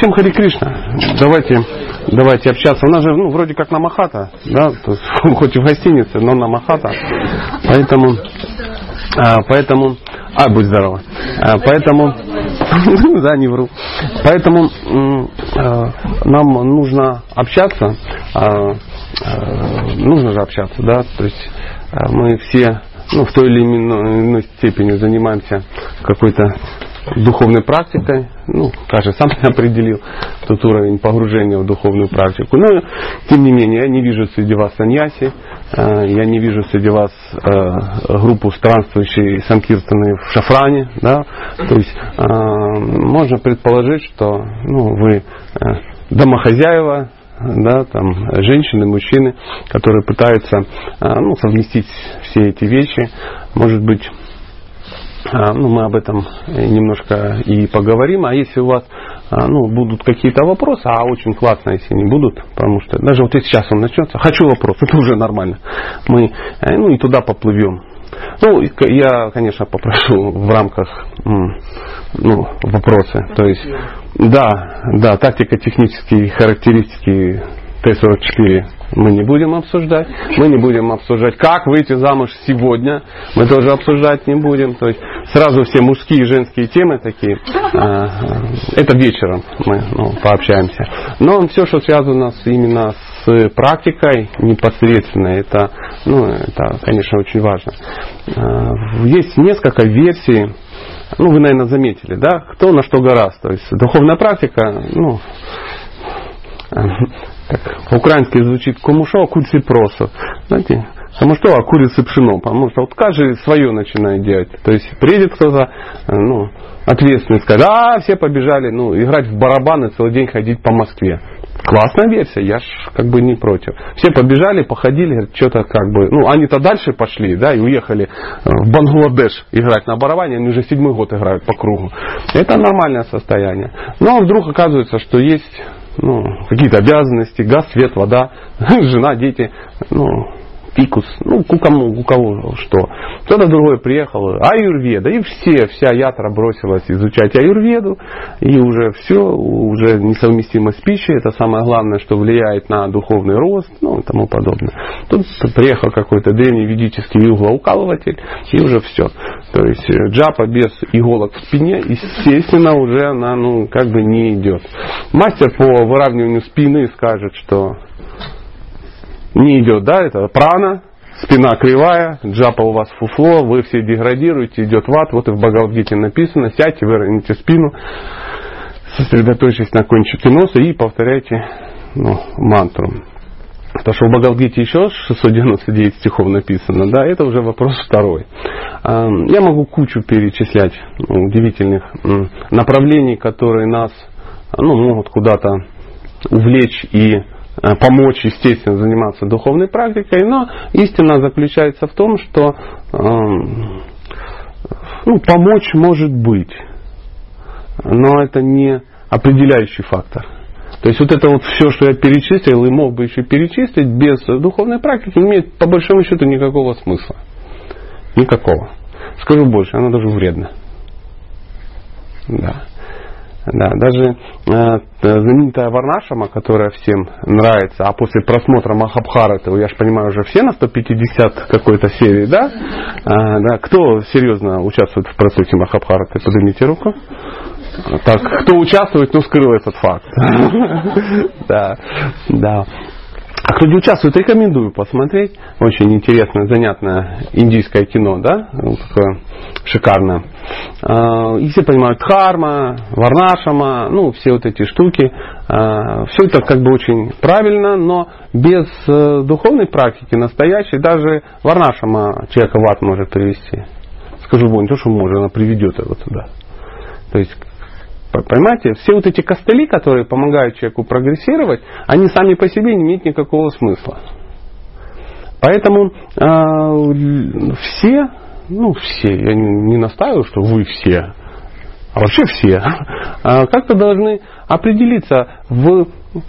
Всем Хари Кришна. Давайте, давайте общаться. У нас же, ну, вроде как на Махата, да, то есть, хоть и в гостинице, но на Махата. Поэтому, а, поэтому, а, будь здорово. А, поэтому, да, не вру. Поэтому а, нам нужно общаться, а, а, нужно же общаться, да, то есть мы все ну, в той или иной степени занимаемся какой-то духовной практикой, ну, каждый сам определил тот уровень погружения в духовную практику. Но, тем не менее, я не вижу среди вас саньяси, э, я не вижу среди вас э, группу странствующей санкиртаны в шафране, да, то есть э, можно предположить, что ну, вы домохозяева, да, там, женщины, мужчины, которые пытаются ну, совместить все эти вещи, может быть, ну, мы об этом немножко и поговорим. А если у вас а, ну, будут какие-то вопросы, а очень классно, если они будут, потому что даже вот если сейчас он начнется, хочу вопрос, это уже нормально. Мы э, ну, и туда поплывем. Ну, я, конечно, попрошу в рамках ну, вопросы. То есть, да, да, тактика, технические характеристики Т-44 мы не будем обсуждать. Мы не будем обсуждать, как выйти замуж сегодня. Мы тоже обсуждать не будем. То есть сразу все мужские и женские темы такие. А, это вечером мы ну, пообщаемся. Но все, что связано с, именно с практикой непосредственно, это, ну, это, конечно, очень важно. А, есть несколько версий ну, вы, наверное, заметили, да, кто на что гораздо. То есть духовная практика, ну, как по-украински звучит комушо, а курицы просо. Знаете, Потому что а курицы пшено, потому что вот каждый свое начинает делать. То есть приедет кто-то, э, ну, ответственный, скажет, а, все побежали, ну, играть в барабаны, целый день ходить по Москве. Классная версия, я ж как бы не против. Все побежали, походили, что-то как бы, ну, они-то дальше пошли, да, и уехали э, в Бангладеш играть на барабане, они уже седьмой год играют по кругу. Это нормальное состояние. Но вдруг оказывается, что есть ну, какие-то обязанности, газ, свет, вода, жена, дети, ну, фикус, ну, у кому, у кого что. Кто-то другой приехал, аюрведа, и все, вся ятра бросилась изучать аюрведу, и уже все, уже несовместимо с пищей, это самое главное, что влияет на духовный рост, ну, и тому подобное. Тут приехал какой-то древний ведический иглоукалыватель, и уже все. То есть э, джапа без иголок в спине, естественно, уже она, ну, как бы не идет. Мастер по выравниванию спины скажет, что не идет, да, это прана, спина кривая, джапа у вас фуфло, вы все деградируете, идет ват, вот и в Бхагавадгите написано, сядьте, выровняйте спину, сосредоточьтесь на кончике носа и повторяйте ну, мантру. То, что в Бхагавадгите еще 699 стихов написано, да, это уже вопрос второй. Я могу кучу перечислять удивительных направлений, которые нас ну, могут куда-то увлечь и помочь, естественно, заниматься духовной практикой, но истина заключается в том, что эм, ну, помочь может быть, но это не определяющий фактор. То есть вот это вот все, что я перечислил и мог бы еще перечислить, без духовной практики не имеет по большому счету никакого смысла. Никакого. Скажу больше, она даже вредна. Да. Да, даже э, знаменитая Варнашама, которая всем нравится, а после просмотра Махабхараты, я же понимаю, уже все на 150 какой-то серии, да? А, да? Кто серьезно участвует в процессе Махабхараты? Поднимите руку. Так, кто участвует, ну скрыл этот факт. Да, да. А кто не участвует, рекомендую посмотреть. Очень интересное, занятное индийское кино, да? Такое шикарное. А, и все понимают дхарма, варнашама, ну, все вот эти штуки. А, все это как бы очень правильно, но без э, духовной практики настоящей даже варнашама человека в ад может привести. Скажу, не то, что может, она приведет его туда. То есть Понимаете, все вот эти костыли, которые помогают человеку прогрессировать, они сами по себе не имеют никакого смысла. Поэтому э, все, ну все, я не, не настаиваю, что вы все, а вообще все, э, как-то должны определиться, в,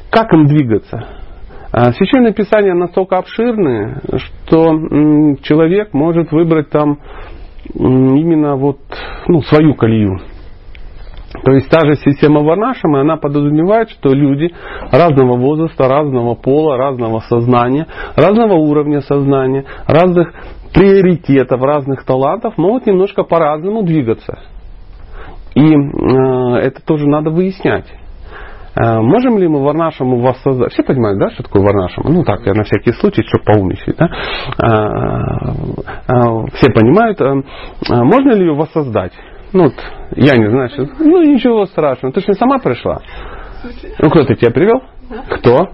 как им двигаться. А Священное Писание настолько обширное, что человек может выбрать там именно вот ну, свою колею. То есть та же система Варнашамы, она подразумевает, что люди разного возраста, разного пола, разного сознания, разного уровня сознания, разных приоритетов, разных талантов могут немножко по-разному двигаться. И э, это тоже надо выяснять. Э, можем ли мы Варнашаму воссоздать? Все понимают, да, что такое Варнашама? Ну так, я на всякий случай, чтобы поумничать. Да? Э, э, все понимают. Можно ли ее воссоздать? Ну, вот, я не знаю, что... Ну, ничего страшного. Ты же не сама пришла? Ну, кто-то тебя привел? Кто?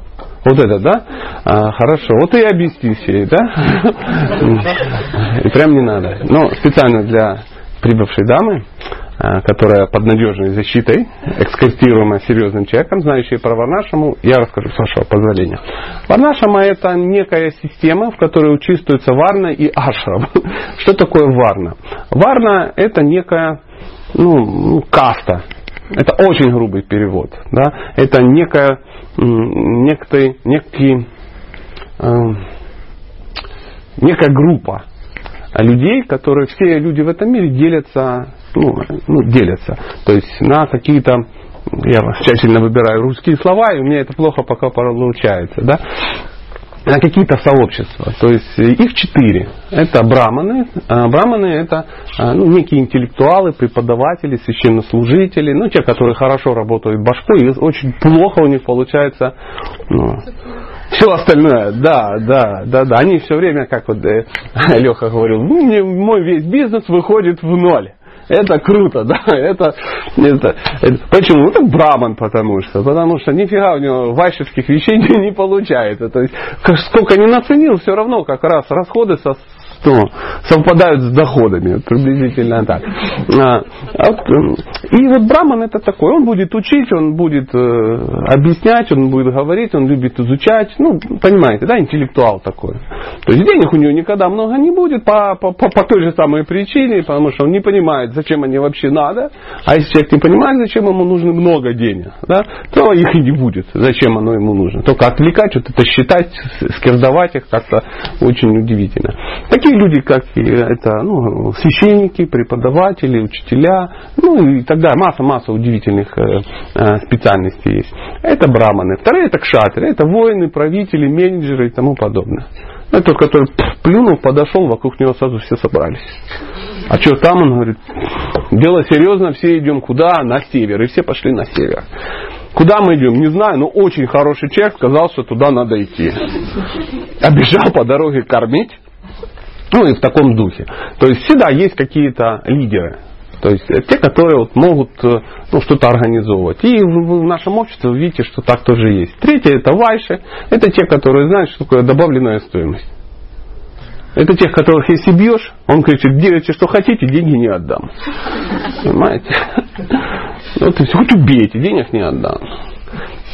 Вот это, да? А, хорошо. Вот и объясни ей, да? И прям не надо. Но специально для прибывшей дамы, которая под надежной защитой, экскортируемая серьезным человеком, знающей про Варнашаму, я расскажу, с вашего позволения. Варнашама это некая система, в которой участвуются Варна и Ашрам. Что такое Варна? Варна это некая ну, каста. Это очень грубый перевод. Да? Это некая, некий, некий, э, некая группа людей, которые все люди в этом мире делятся, ну, ну, делятся. То есть на какие-то я тщательно выбираю русские слова, и у меня это плохо пока получается. Да? на какие-то сообщества. То есть их четыре. Это браманы. А браманы это а, ну, некие интеллектуалы, преподаватели, священнослужители, ну, те, которые хорошо работают башкой, и очень плохо у них получается ну, все остальное, да, да, да, да. Они все время, как вот э, Леха говорил, ну, мне, мой весь бизнес выходит в ноль. Это круто, да, это, это, это почему? Ну, так браман, потому что, потому что нифига у него вайшевских вещей не, не получается. То есть, сколько не наценил, все равно как раз расходы со, ну, совпадают с доходами, приблизительно так. А, и вот Браман это такой, он будет учить, он будет э, объяснять, он будет говорить, он любит изучать, ну, понимаете, да, интеллектуал такой. То есть денег у него никогда много не будет по, по, по, той же самой причине, потому что он не понимает, зачем они вообще надо, а если человек не понимает, зачем ему нужно много денег, да, то их и не будет, зачем оно ему нужно. Только отвлекать, что-то считать, скирдовать их как-то очень удивительно. Такие люди, как это, ну, священники, преподаватели, учителя, ну и далее. Масса-масса удивительных э, э, специальностей есть. Это браманы. Вторые это кшатры, это воины, правители, менеджеры и тому подобное. Это тот, который плюнул, подошел, вокруг него сразу все собрались. А что там, он говорит, дело серьезно, все идем куда? На север. И все пошли на север. Куда мы идем, не знаю, но очень хороший человек сказал, что туда надо идти. Обежал по дороге кормить, ну и в таком духе. То есть всегда есть какие-то лидеры. То есть те, которые вот могут э, ну, что-то организовывать. И в, в нашем обществе вы видите, что так тоже есть. Третье это вайши. Это те, которые знают, что такое добавленная стоимость. Это тех, которых если бьешь, он кричит, делайте что хотите, деньги не отдам. Понимаете? Вот, есть, хоть убейте, денег не отдам.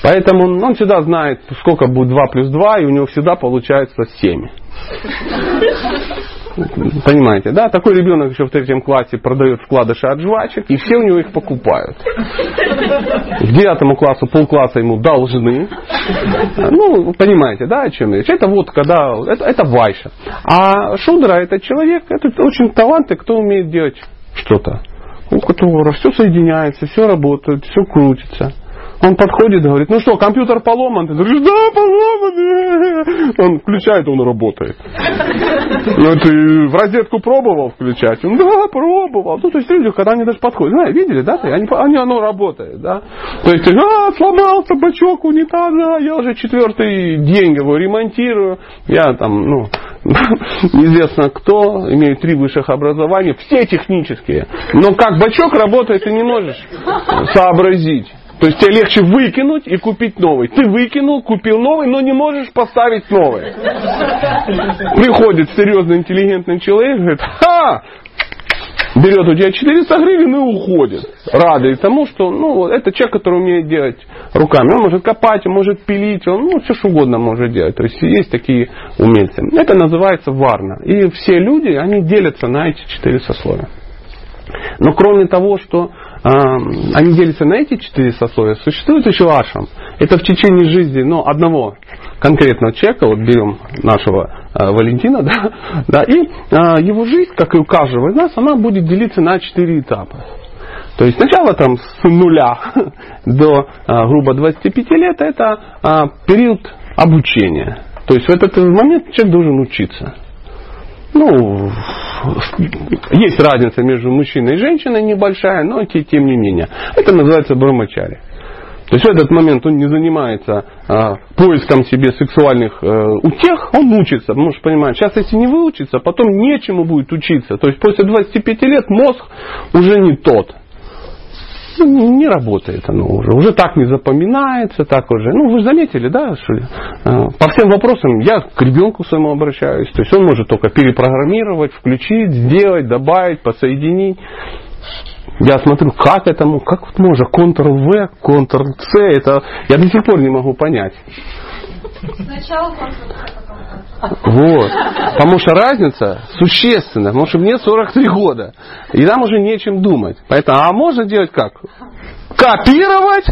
Поэтому он всегда знает, сколько будет 2 плюс 2, и у него всегда получается 7. Понимаете, да? Такой ребенок еще в третьем классе продает вкладыши от жвачек, и все у него их покупают. К девятому классу полкласса ему должны. Ну, понимаете, да, о чем речь? Это вот когда, это, это вайша. А шудра это человек, это очень талантливый, кто умеет делать что-то. У которого все соединяется, все работает, все крутится. Он подходит и говорит, ну что, компьютер поломан? Ты говоришь, да, поломан. Он включает, он работает. Ну, ты в розетку пробовал включать? Он, да, пробовал. Ну, то есть люди, когда они даже подходят, знаете, видели, да, они, они, оно работает, да. То есть, а, сломался бачок унитаза, я уже четвертый день, говорю, ремонтирую. Я там, ну, неизвестно кто, имею три высших образования, все технические. Но как бачок работает, ты не можешь сообразить. То есть тебе легче выкинуть и купить новый. Ты выкинул, купил новый, но не можешь поставить новый. Приходит серьезный интеллигентный человек, говорит, ха, берет у тебя 400 гривен и уходит. Радует тому, что ну, это человек, который умеет делать руками. Он может копать, он может пилить, он ну, все что угодно может делать. То есть есть такие умельцы. Это называется варна. И все люди, они делятся на эти четыре сословия. Но кроме того, что они делятся на эти четыре сословия. Существует еще ашам. Это в течение жизни ну, одного конкретного человека, вот берем нашего э, Валентина, да, да, и э, его жизнь, как и у каждого из нас, она будет делиться на четыре этапа. То есть сначала там с нуля до а, грубо 25 лет это а, период обучения. То есть в этот момент человек должен учиться. Ну, есть разница между мужчиной и женщиной небольшая, но тем не менее. Это называется брамачари. То есть в этот момент он не занимается а, поиском себе сексуальных а, утех, он учится, потому что понимает, сейчас если не выучится, потом нечему будет учиться. То есть после 25 лет мозг уже не тот. Ну, не работает оно уже. Уже так не запоминается, так уже. Ну, вы заметили, да, что э, по всем вопросам я к ребенку своему обращаюсь. То есть он может только перепрограммировать, включить, сделать, добавить, посоединить. Я смотрю, как этому, как вот можно, Ctrl-V, Ctrl-C, это я до сих пор не могу понять. Вот. Потому что разница существенна. Потому что мне 43 года. И нам уже нечем думать. Поэтому, а можно делать как? Копировать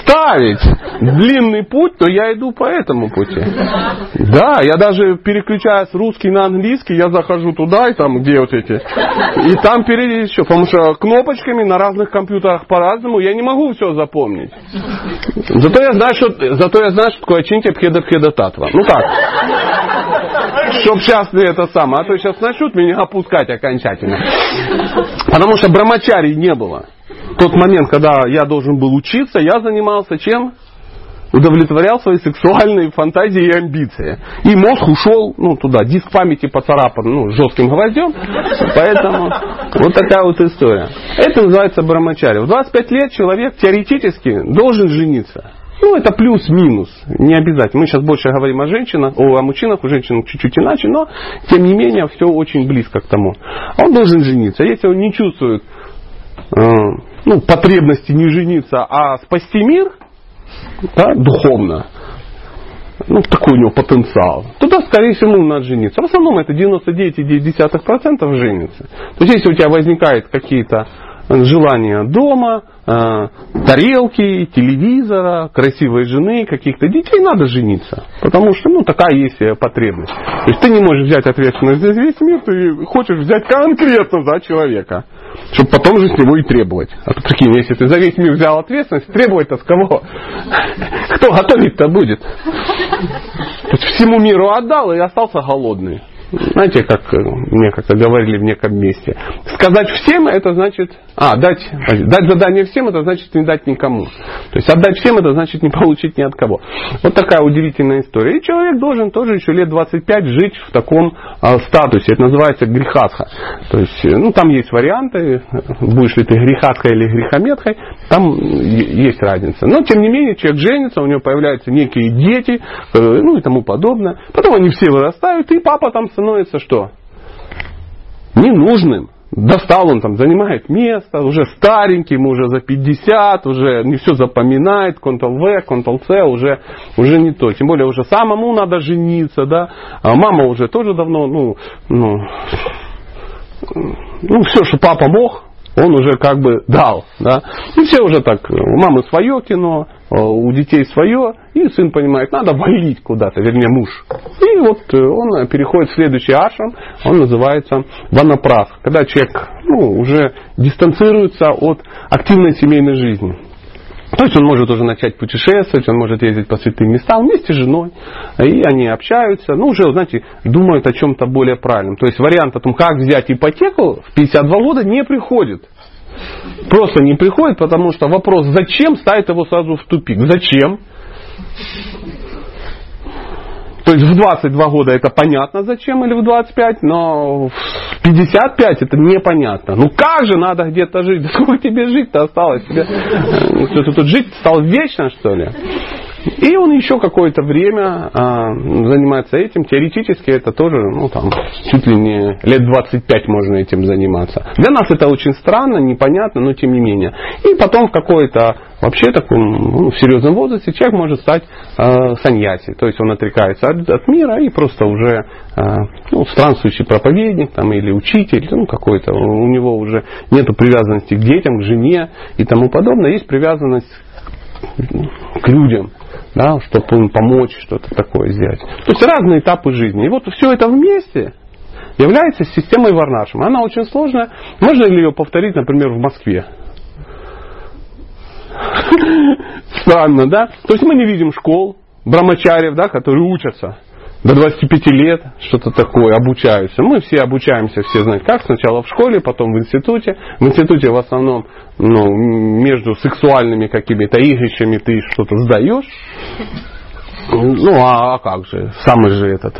ставить длинный путь, то я иду по этому пути. Да, я даже переключаюсь с русский на английский, я захожу туда, и там где вот эти. И там перейти еще, потому что кнопочками на разных компьютерах по-разному я не могу все запомнить. Зато я знаю, что, зато я знаю, что такое чинти пхеда пхеда татва. Ну так. Чтоб сейчас это самое, а то сейчас начнут меня опускать окончательно. Потому что брамачарий не было тот момент, когда я должен был учиться, я занимался чем? удовлетворял свои сексуальные фантазии и амбиции. И мозг ушел ну, туда, диск памяти поцарапан ну, жестким гвоздем. Поэтому вот такая вот история. Это называется брамачари. В 25 лет человек теоретически должен жениться. Ну, это плюс-минус, не обязательно. Мы сейчас больше говорим о женщинах, о, о мужчинах, у женщин чуть-чуть иначе, но, тем не менее, все очень близко к тому. Он должен жениться. Если он не чувствует ну, потребности не жениться, а спасти мир, да, духовно, ну, такой у него потенциал, тогда, скорее всего, надо жениться. В основном это 99,9% женится. То есть, если у тебя возникают какие-то желания дома, э, тарелки, телевизора, красивой жены, каких-то детей, надо жениться. Потому что, ну, такая есть потребность. То есть, ты не можешь взять ответственность за весь мир, ты хочешь взять конкретно за человека чтобы потом же с него и требовать. А то прикинь, если ты за весь мир взял ответственность, требовать-то с кого? Кто готовить-то будет? То есть всему миру отдал и остался голодный. Знаете, как э, мне как-то говорили в неком месте. Сказать всем, это значит... А, дать, дать задание всем, это значит не дать никому. То есть отдать всем, это значит не получить ни от кого. Вот такая удивительная история. И человек должен тоже еще лет 25 жить в таком а, статусе. Это называется грехасха. То есть, э, ну, там есть варианты. Будешь ли ты грехаской или грехометкой. Там есть разница. Но, тем не менее, человек женится, у него появляются некие дети, э, ну и тому подобное. Потом они все вырастают, и папа там становится что? Ненужным. Достал он там, занимает место, уже старенький, ему уже за 50, уже не все запоминает, Ctrl-V, Ctrl-C, уже, уже не то. Тем более уже самому надо жениться, да. А мама уже тоже давно, ну, ну, ну все, что папа мог, он уже как бы дал. Да? И все уже так, у мамы свое кино, у детей свое, и сын понимает, надо валить куда-то, вернее муж. И вот э, он переходит в следующий ашрам, он называется ванапрах, когда человек ну, уже дистанцируется от активной семейной жизни. То есть он может уже начать путешествовать, он может ездить по святым местам вместе с женой, и они общаются, ну уже, знаете, думают о чем-то более правильном. То есть вариант о том, как взять ипотеку в 52 года не приходит. Просто не приходит, потому что вопрос «зачем?» ставит его сразу в тупик. Зачем? То есть в 22 года это понятно зачем или в 25, но в 55 это непонятно. Ну как же надо где-то жить? Сколько тебе жить-то осталось? Тебе, что ты тут жить стал вечно что ли? И он еще какое-то время а, занимается этим. Теоретически это тоже, ну там, чуть ли не лет 25 можно этим заниматься. Для нас это очень странно, непонятно, но тем не менее. И потом в какой-то вообще таком ну, в серьезном возрасте человек может стать э, саньяси. То есть он отрекается от, от мира и просто уже э, ну, странствующий проповедник там, или учитель, ну какой-то. У него уже нет привязанности к детям, к жене и тому подобное. Есть привязанность к людям, да, чтобы им помочь, что-то такое сделать. То есть разные этапы жизни. И вот все это вместе является системой Варнашима. Она очень сложная. Можно ли ее повторить, например, в Москве? Странно, да? То есть мы не видим школ, брамачарев, да, которые учатся до 25 лет, что-то такое, обучаются. Мы все обучаемся, все знают как, сначала в школе, потом в институте. В институте в основном ну, между сексуальными какими-то игрищами ты что-то сдаешь. Ну, а, а как же? Самый же этот.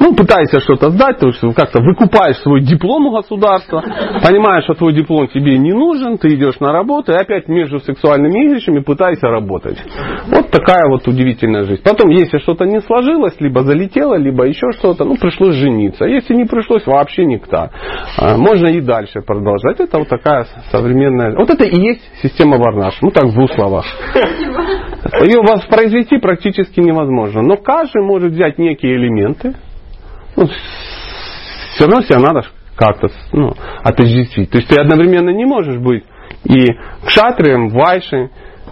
Ну, пытаешься что-то сдать, то есть как-то выкупаешь свой диплом у государства, понимаешь, что твой диплом тебе не нужен, ты идешь на работу и опять между сексуальными игрищами пытаешься работать. Вот такая вот удивительная жизнь. Потом, если что-то не сложилось, либо залетело, либо еще что-то, ну, пришлось жениться. Если не пришлось, вообще никто. А, можно и дальше продолжать. Это вот такая современная... Вот это и есть система Варнаш. Ну, так в двух словах. Ее воспроизвести практически невозможно невозможно. Но каждый может взять некие элементы. Ну, все равно себя надо как-то ну, отождествить. То есть ты одновременно не можешь быть и кшатрием, вайшей,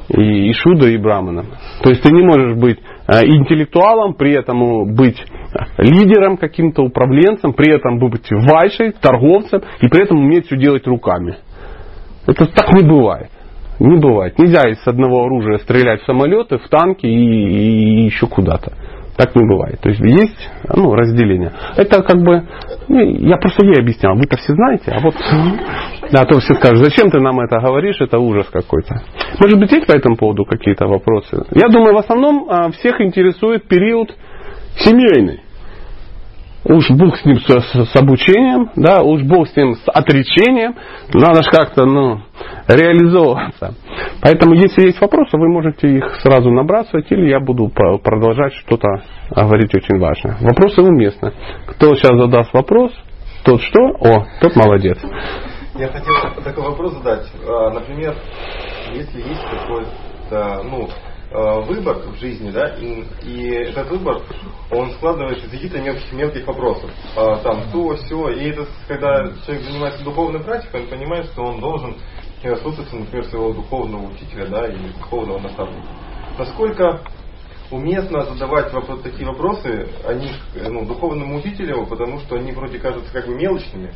и, и шудой, и браманом. То есть ты не можешь быть э, интеллектуалом, при этом быть лидером каким-то, управленцем, при этом быть вайшей, торговцем, и при этом уметь все делать руками. Это так не бывает. Не бывает. Нельзя из одного оружия стрелять в самолеты, в танки и, и еще куда-то. Так не бывает. То есть есть ну, разделение. Это как бы, ну, я просто ей объяснял, вы-то все знаете, а вот, да, то все скажут, зачем ты нам это говоришь, это ужас какой-то. Может быть, есть по этому поводу какие-то вопросы? Я думаю, в основном а, всех интересует период семейный. Уж Бог с ним с, с обучением, да, уж Бог с ним с отречением. Надо же как-то, ну, реализовываться. Поэтому, если есть вопросы, вы можете их сразу набрасывать, или я буду продолжать что-то говорить очень важное. Вопросы уместны. Кто сейчас задаст вопрос, тот что? О, тот молодец. Я хотел такой вопрос задать. А, например, если есть какой-то, ну, выбор в жизни, да, и, и этот выбор, он складывается из каких-то мелких, мелких вопросов. А, там то, все, и это, когда человек занимается духовной практикой, он понимает, что он должен слушаться, например, своего духовного учителя, да, или духовного наставника. Насколько уместно задавать вопрос, такие вопросы они, ну, духовному учителю, потому что они вроде кажутся как бы мелочными,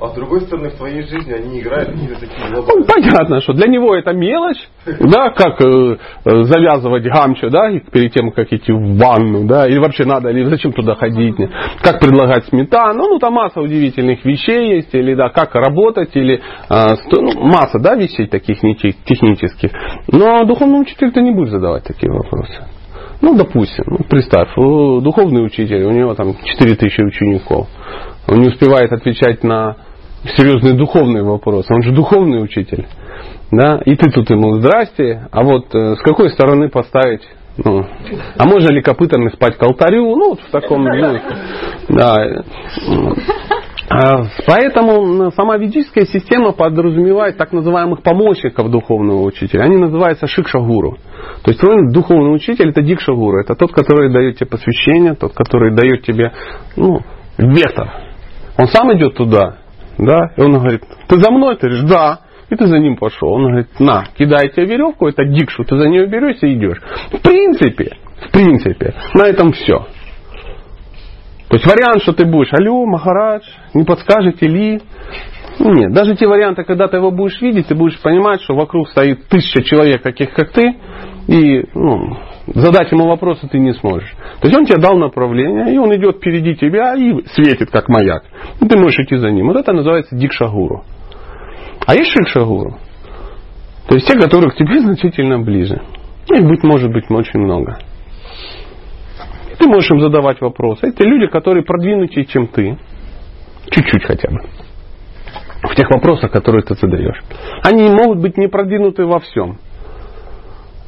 а с другой стороны, в твоей жизни они играют какие-то такие глобальные. Ну, понятно, что для него это мелочь, да, как э, э, завязывать гамчу, да, перед тем, как идти в ванну, да, или вообще надо, или зачем туда ходить, как предлагать сметану, ну, там масса удивительных вещей есть, или, да, как работать, или, э, ну, масса, да, вещей таких технических. Но духовный учитель-то не будет задавать такие вопросы. Ну, допустим, ну, представь, духовный учитель, у него там 4000 учеников. Он не успевает отвечать на серьезный духовный вопрос. Он же духовный учитель. Да? И ты тут ему здрасте, а вот э, с какой стороны поставить ну, а можно ли копытами спать к алтарю? Ну, вот в таком, ну, да. А, поэтому сама ведическая система подразумевает так называемых помощников духовного учителя. Они называются шикшагуру. То есть твой духовный учитель это дикшагуру. Это тот, который дает тебе посвящение, тот, который дает тебе ну, вектор. Он сам идет туда, да? И он говорит, ты за мной? Ты говоришь, да. И ты за ним пошел. Он говорит, на, кидай тебе веревку, это дикшу, ты за нее берешься и идешь. В принципе, в принципе, на этом все. То есть вариант, что ты будешь, алло, Махарадж, не подскажете ли? Нет, даже те варианты, когда ты его будешь видеть, ты будешь понимать, что вокруг стоит тысяча человек, таких как ты, и ну, задать ему вопросы ты не сможешь. То есть он тебе дал направление, и он идет впереди тебя и светит как маяк. И ты можешь идти за ним. Вот это называется дикшагуру. А есть шикшагуру. То есть те, которые к тебе значительно ближе. Их быть может быть очень много. Ты можешь им задавать вопросы. Это люди, которые продвинутее, чем ты. Чуть-чуть хотя бы. В тех вопросах, которые ты задаешь. Они могут быть не продвинуты во всем.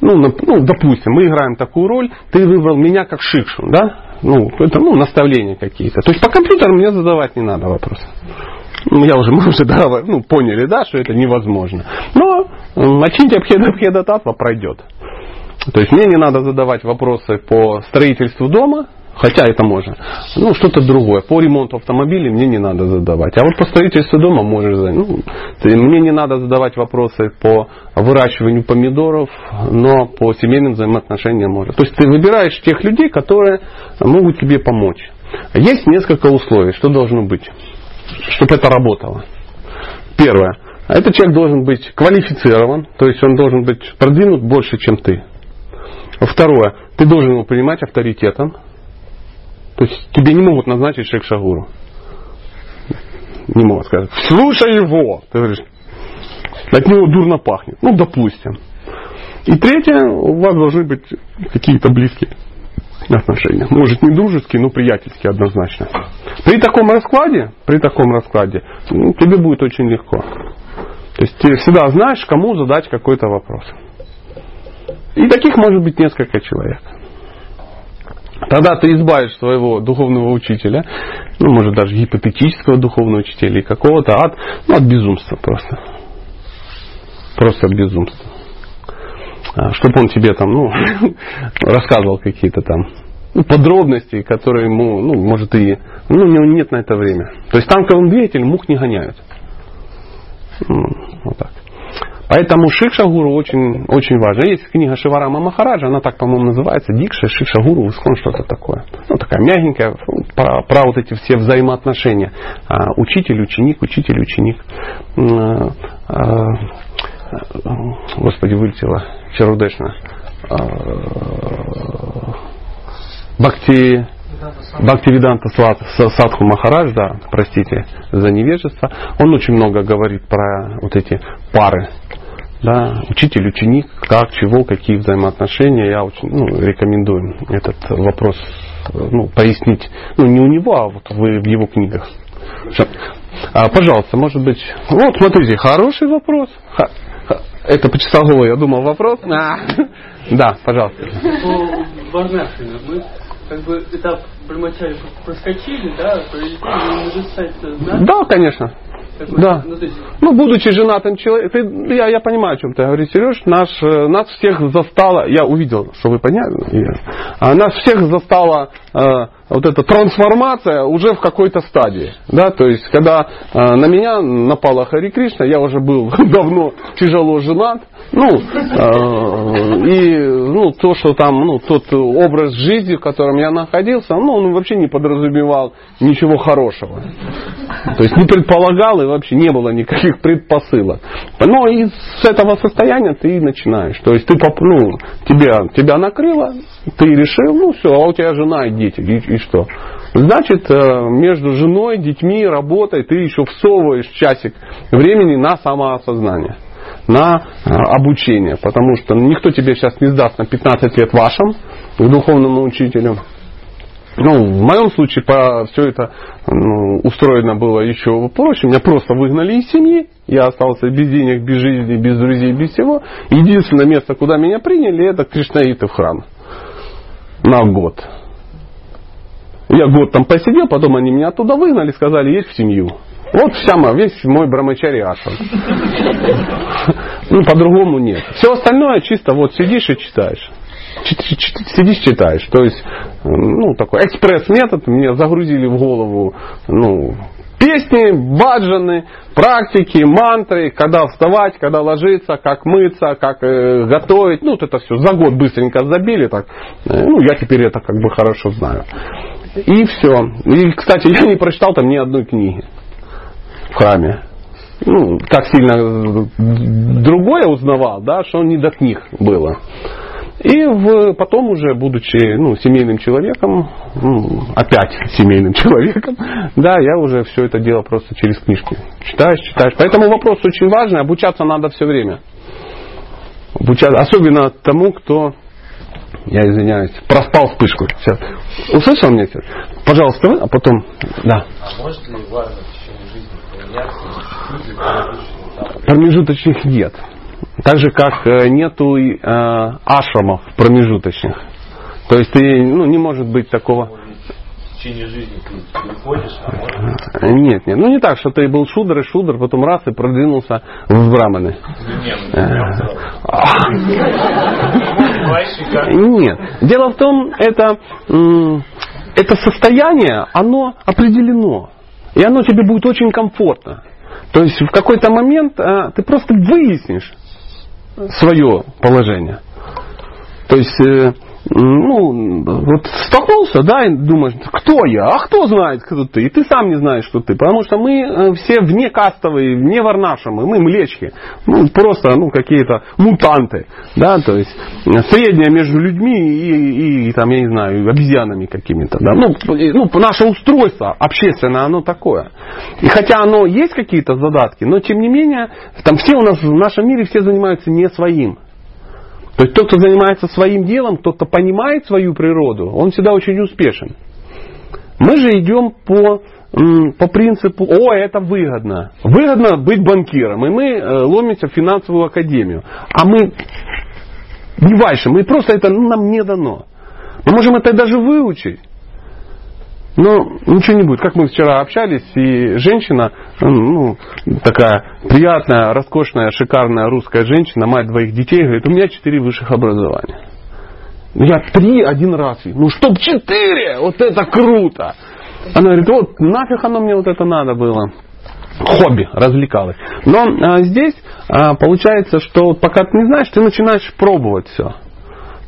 Ну, ну, допустим, мы играем такую роль, ты выбрал меня как шикшу, да? Ну, это ну, наставления какие-то. То есть по компьютеру мне задавать не надо вопросы. Ну, я уже, мы уже да, ну, поняли, да, что это невозможно. Но начните обхеда татва пройдет. То есть мне не надо задавать вопросы по строительству дома, Хотя это можно. Ну, что-то другое. По ремонту автомобиля мне не надо задавать. А вот по строительству дома можешь. Ну, мне не надо задавать вопросы по выращиванию помидоров, но по семейным взаимоотношениям можно. То есть ты выбираешь тех людей, которые могут тебе помочь. Есть несколько условий, что должно быть, чтобы это работало. Первое. Этот человек должен быть квалифицирован, то есть он должен быть продвинут больше, чем ты. Второе, ты должен его принимать авторитетом. То есть тебе не могут назначить шейх-шагуру. Не могут сказать, слушай его. Ты говоришь, от него дурно пахнет. Ну, допустим. И третье, у вас должны быть какие-то близкие отношения. Может не дружеские, но приятельские однозначно. При таком раскладе, при таком раскладе, ну, тебе будет очень легко. То есть ты всегда знаешь, кому задать какой-то вопрос. И таких может быть несколько человек. Тогда ты избавишь своего духовного учителя, ну, может даже гипотетического духовного учителя или какого-то от, ну, от безумства просто. Просто от безумства. А, чтобы он тебе там, ну, рассказывал какие-то там ну, подробности, которые ему, ну, может и, ну, у него нет на это время. То есть танковым двигателем мух не гоняют. Ну, вот так. Поэтому Шикша Гуру очень, очень важно. Есть книга Шиварама Махараджа, она так, по-моему, называется, Дикша, Шикша Гуру, Искон, что-то такое. Ну, такая мягенькая, про, про вот эти все взаимоотношения. А, учитель, ученик, учитель, ученик. А, а, господи, вылетела Чарудешна. А, Бхакти, Бхактивиданта Садху Махарадж, да, простите за невежество, он очень много говорит про вот эти пары. Да, учитель, ученик, как, чего, какие взаимоотношения. Я очень ну, рекомендую этот вопрос ну, пояснить. Ну, не у него, а вот вы в его книгах. А, пожалуйста, может быть. Вот, смотрите, хороший вопрос. Это почесал голову, я думал вопрос. А. Да, пожалуйста. По Варнашину мы как бы этап проскочили, да, пролетели, Да, конечно. Да. Ну, есть... ну, будучи женатым человеком, я, я понимаю, о чем ты говоришь, Сереж, наш, э, нас всех застало, я увидел, что вы поняли, а нас всех застала э, вот эта трансформация уже в какой-то стадии. Да? То есть, когда э, на меня напала Хари Кришна, я уже был давно тяжело женат, ну, э, и ну, то, что там, ну, тот образ жизни, в котором я находился, ну, он вообще не подразумевал ничего хорошего. То есть не предполагал и вообще не было никаких предпосылок. Но и с этого состояния ты начинаешь. То есть ты, ну, тебя, тебя накрыло, ты решил, ну все, а у тебя жена и дети, и, и что? Значит, э, между женой, детьми, работой ты еще всовываешь часик времени на самоосознание на э, обучение, потому что никто тебе сейчас не сдаст на 15 лет вашим духовному учителю. Ну, в моем случае по, все это ну, устроено было еще проще. Меня просто выгнали из семьи. Я остался без денег, без жизни, без друзей, без всего. Единственное место, куда меня приняли, это Кришнаиты в храм. На год. Я год там посидел, потом они меня оттуда выгнали, сказали, едь в семью. Вот вся моя, весь мой брамачари Ну, по-другому нет. Все остальное чисто вот сидишь и читаешь. Сидишь, читаешь. То есть, ну, такой экспресс-метод мне загрузили в голову, ну, песни, баджаны, практики, мантры, когда вставать, когда ложиться, как мыться, как э, готовить. Ну, вот это все за год быстренько забили. Так. Э, ну, я теперь это как бы хорошо знаю. И все. И, кстати, я не прочитал там ни одной книги в храме. Ну, так сильно другое узнавал, да, что не до книг было. И в, потом уже, будучи ну, семейным человеком, ну, опять семейным человеком, да, я уже все это дело просто через книжки. Читаешь, читаешь. Поэтому вопрос очень важный, обучаться надо все время. Обучаться, особенно тому, кто, я извиняюсь, проспал вспышку. Сейчас. Услышал меня? Пожалуйста, а потом, да. А может ли важно Промежуточных нет. Так же, как э, нету э, ашрамов промежуточных. То есть ты, ну, не может быть такого... Течение жизни ты переходишь, а Нет, нет. Ну не так, что ты был шудр и шудр, потом раз и продвинулся в браманы. Нет. Дело в том, это, это состояние, оно определено. И оно тебе будет очень комфортно. То есть в какой-то момент а, ты просто выяснишь свое положение. То есть э, ну, вот столкнулся, да, и думаешь, кто я, а кто знает, кто ты, и ты сам не знаешь, что ты, потому что мы э, все вне кастовые, вне варнашамы, мы млечки, ну, просто, ну, какие-то мутанты, да, то есть среднее между людьми и, и там, я не знаю, обезьянами какими-то, да, ну, ну, наше устройство общественное, оно такое. И хотя оно есть какие-то задатки, но тем не менее, там все у нас в нашем мире все занимаются не своим. То есть тот, кто занимается своим делом, тот, кто понимает свою природу, он всегда очень успешен. Мы же идем по, по принципу, о, это выгодно. Выгодно быть банкиром. И мы э, ломимся в финансовую академию. А мы не вальше, мы просто это ну, нам не дано. Мы можем это даже выучить. Но ничего не будет. Как мы вчера общались, и женщина, ну, такая приятная, роскошная, шикарная русская женщина, мать двоих детей, говорит, у меня четыре высших образования. Ну, я три один раз. Ну, чтоб четыре! Вот это круто! Она говорит, вот нафиг оно мне вот это надо было. Хобби, развлекалась. Но а, здесь а, получается, что пока ты не знаешь, ты начинаешь пробовать все.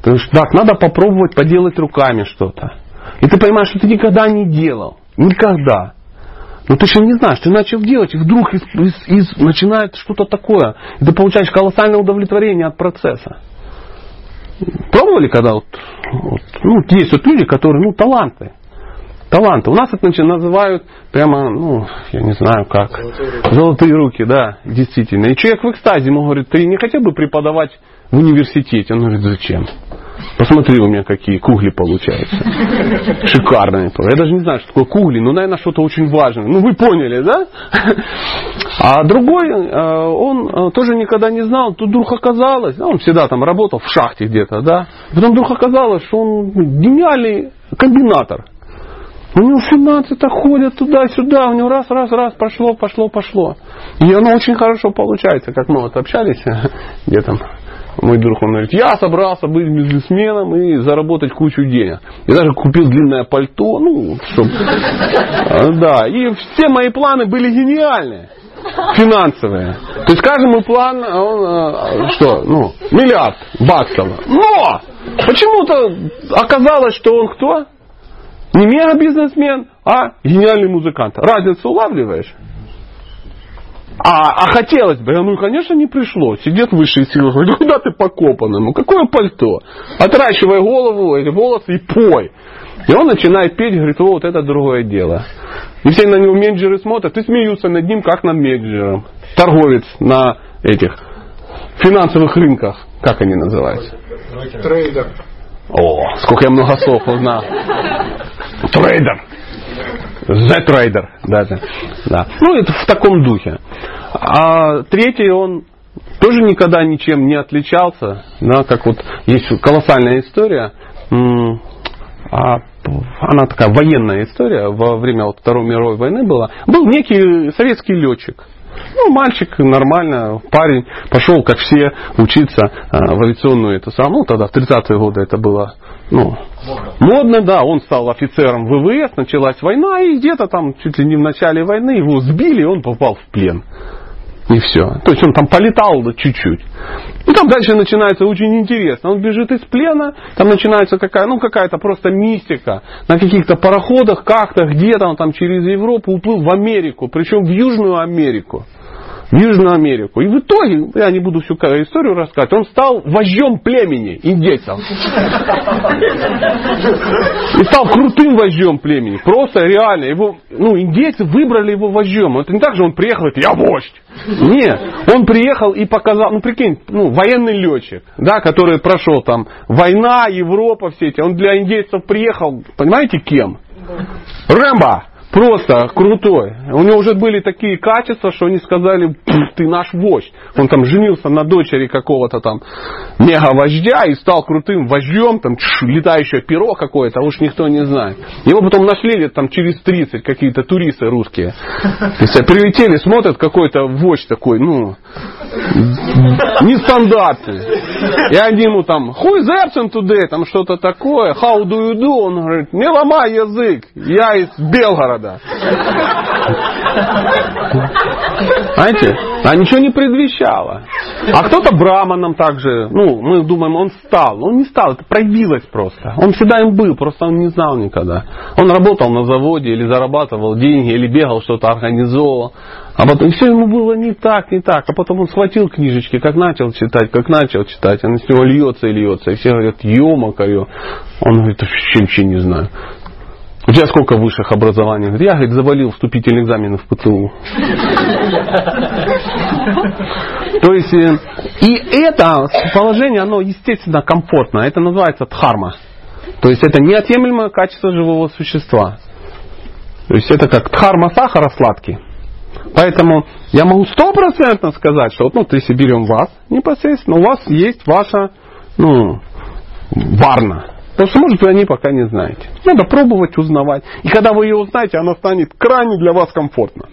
То есть, так, надо попробовать поделать руками что-то. И ты понимаешь, что ты никогда не делал. Никогда. Но ты еще не знаешь, ты начал делать, и вдруг из, из, из, начинает что-то такое. И ты получаешь колоссальное удовлетворение от процесса. Пробовали, когда вот, вот ну, есть вот люди, которые, ну, таланты. Таланты. У нас это значит, называют прямо, ну, я не знаю как. Золотые руки. Золотые руки, да, действительно. И человек в экстазе ему говорит, ты не хотел бы преподавать в университете? Он говорит, зачем? Посмотри у меня, какие кугли получаются. Шикарные. Я даже не знаю, что такое кугли, но, наверное, что-то очень важное. Ну, вы поняли, да? А другой, э, он э, тоже никогда не знал. Тут вдруг оказалось, он всегда там работал в шахте где-то, да? Потом вдруг оказалось, что он гениальный комбинатор. У него финансы-то ходят туда-сюда, у него раз, раз, раз, пошло, пошло, пошло. И оно очень хорошо получается, как мы вот общались, где там мой друг, он говорит, я собрался быть бизнесменом и заработать кучу денег. Я даже купил длинное пальто, ну, чтобы... А, да, и все мои планы были гениальные финансовые. То есть каждый мой план, он, а, что, ну, миллиард баксов. Но почему-то оказалось, что он кто? Не мега бизнесмен, а гениальный музыкант. Разницу улавливаешь? А, а хотелось бы, ну, конечно, не пришло. Сидит высшие силы, говорит, куда ты покопанный? Ну, какое пальто? Отращивай голову, эти волосы и пой. И он начинает петь, говорит, о, вот это другое дело. И все на него менеджеры смотрят и смеются над ним, как над менеджером. Торговец на этих финансовых рынках. Как они называются? Трейдер. О, сколько я много слов узнал. Трейдер. Z-Rider. Да, да, да. Ну, это в таком духе. А третий, он тоже никогда ничем не отличался. Да, как вот есть колоссальная история. А, она такая военная история. Во время вот Второй мировой войны была. Был некий советский летчик. Ну, мальчик нормально, парень, пошел, как все, учиться э, в авиационную эту самую, ну, тогда в 30-е годы это было ну, модно. модно, да, он стал офицером ВВС, началась война, и где-то там, чуть ли не в начале войны, его сбили, и он попал в плен. И все. То есть он там полетал чуть-чуть. И там дальше начинается очень интересно. Он бежит из плена, там начинается какая, ну, какая-то просто мистика. На каких-то пароходах, как-то, где-то он там через Европу уплыл в Америку, причем в Южную Америку в Южную Америку. И в итоге, я не буду всю историю рассказывать, он стал вождем племени индейцев. И стал крутым вождем племени. Просто реально. Его, ну, индейцы выбрали его вождем. Это не так же он приехал и говорит, я вождь. Нет. Он приехал и показал, ну прикинь, ну, военный летчик, да, который прошел там война, Европа, все эти. Он для индейцев приехал, понимаете, кем? Рэмбо. Просто крутой. У него уже были такие качества, что они сказали, ты наш вождь. Он там женился на дочери какого-то там мега-вождя и стал крутым вождем, там летающее перо какое-то, а уж никто не знает. Его потом нашли лет там через 30 какие-то туристы русские. Если прилетели, смотрят какой-то вождь такой, ну, нестандартный. И они ему там, хуй зерцен today, там что-то такое, how do you do? Он говорит, не ломай язык, я из Белгорода. Знаете? А ничего не предвещало. А кто-то браманом также, ну, мы думаем, он стал. Он не стал, это проявилось просто. Он всегда им был, просто он не знал никогда. Он работал на заводе или зарабатывал деньги, или бегал, что-то организовывал. А потом все ему было не так, не так. А потом он схватил книжечки, как начал читать, как начал читать. Она с него льется и льется. И все говорят, ё-макарё. Он говорит, вообще ничего не знаю. У тебя сколько высших образований? Говорит, я, говорит, завалил вступительный экзамен в ПТУ. То есть, э, и это положение, оно естественно комфортно. Это называется дхарма. То есть, это неотъемлемое качество живого существа. То есть, это как дхарма сахара сладкий. Поэтому я могу стопроцентно сказать, что ну, если берем вас непосредственно, у вас есть ваша, ну, варна. Потому что, может, вы о ней пока не знаете. Надо пробовать, узнавать. И когда вы ее узнаете, она станет крайне для вас комфортна.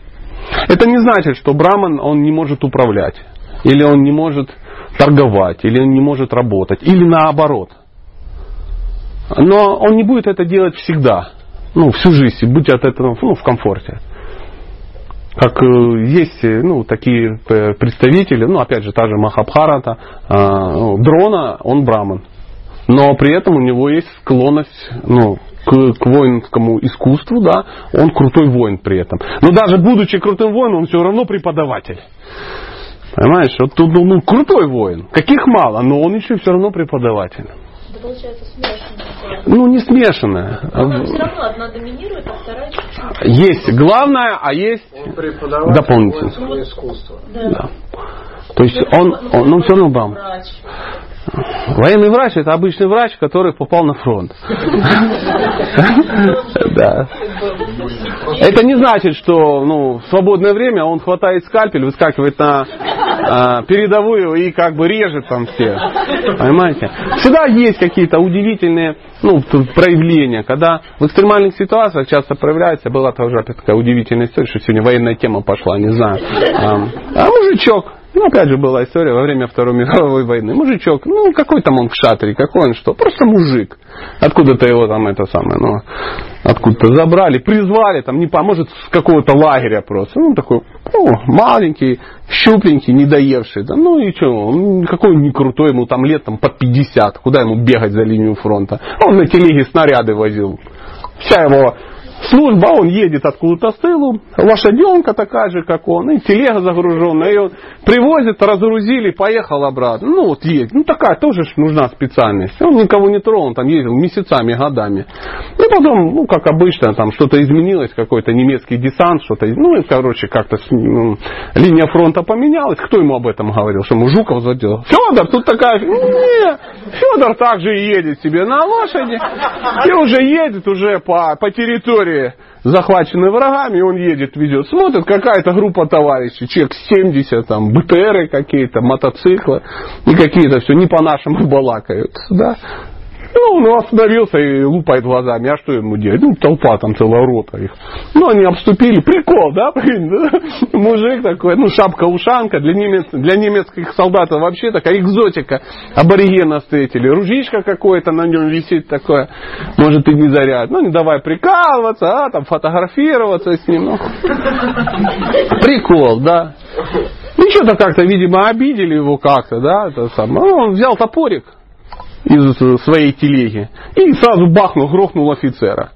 Это не значит, что Браман, он не может управлять. Или он не может торговать, или он не может работать, или наоборот. Но он не будет это делать всегда. Ну, всю жизнь, будьте от этого ну, в комфорте как э, есть э, ну, такие э, представители, ну опять же та же Махабхарата, ну, Дрона, он браман. Но при этом у него есть склонность ну, к, к воинскому искусству, да, он крутой воин при этом. Но даже будучи крутым воином, он все равно преподаватель. Понимаешь, вот тут ну, крутой воин. Каких мало, но он еще все равно преподаватель. Получается смешанное. Ну, не смешанное. Но все равно одна доминирует, а вторая чуть-чуть. Есть главное, а есть Он дополнительное. искусства. Да. То есть он, он ну, все равно бам. Военный врач это обычный врач, который попал на фронт. Да. Это не значит, что ну, в свободное время он хватает скальпель, выскакивает на а, передовую и как бы режет там все. Понимаете? Всегда есть какие-то удивительные ну, проявления, когда в экстремальных ситуациях часто проявляется, была тоже такая удивительная история, что сегодня военная тема пошла, не знаю. А мужичок ну, опять же, была история во время Второй мировой войны. Мужичок, ну, какой там он в шатре, какой он что? Просто мужик. Откуда-то его там это самое, ну, откуда-то забрали, призвали, там, не поможет с какого-то лагеря просто. Ну, такой, ну, маленький, щупленький, недоевший. Да, ну и что, он какой не крутой, ему там лет там под 50, куда ему бегать за линию фронта? Он на телеге снаряды возил. Вся его служба, он едет откуда-то с тылу, лошаденка такая же, как он, и телега загруженная, и он привозит, разгрузили, поехал обратно. Ну, вот едет. Ну, такая тоже нужна специальность. Он никого не тронул, там ездил месяцами, годами. И потом, ну, как обычно, там что-то изменилось, какой-то немецкий десант, что-то, ну, и, короче, как-то ну, линия фронта поменялась. Кто ему об этом говорил? Что ему Жуков задел? Федор, тут такая... Нет, Федор также едет себе на лошади и уже едет уже по, по территории территории, захваченной врагами, он едет, везет. Смотрит, какая-то группа товарищей, человек 70, там, БТРы какие-то, мотоциклы, и какие-то все не по-нашему балакают. Да? Ну, он остановился и лупает глазами. А что ему делать? Ну, толпа там целая рота их. Ну, они обступили. Прикол, да? Мужик такой, ну, шапка-ушанка. Для, немец, для немецких солдат вообще такая экзотика. Аборигена встретили. Ружичка какое-то на нем висит такое. Может, и не заряд. Ну, не давай прикалываться, а там фотографироваться с ним. Ну. Прикол, да. Ну, что-то как-то, видимо, обидели его как-то, да, это самое. Ну, он взял топорик, из своей телеги и сразу бахнул, грохнул офицера.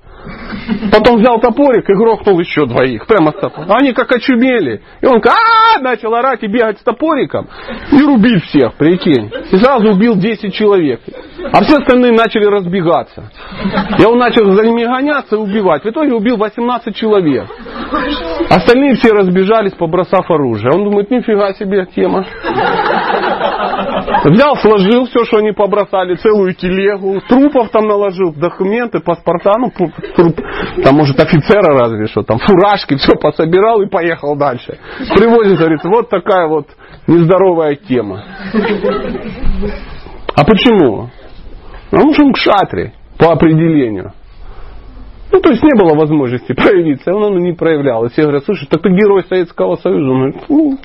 Потом взял топорик и грохнул еще двоих. Прямо с топором. Они как очумели. И он а начал орать и бегать с топориком. И рубить всех, прикинь. И сразу убил 10 человек. А все остальные начали разбегаться. И он начал за ними гоняться и убивать. В итоге убил 18 человек. Остальные все разбежались, побросав оружие. Он думает, нифига себе тема. Взял, сложил все, что они побросали, целую телегу, трупов там наложил, документы, паспорта, ну, труп, там, может, офицера разве что, там, фуражки, все пособирал и поехал дальше. Привозит, говорит, вот такая вот нездоровая тема. А почему? Потому что он к шатре, по определению. Ну, то есть не было возможности проявиться, он, он не проявлял. И все говорят, слушай, так ты герой Советского Союза. Он говорит, ну,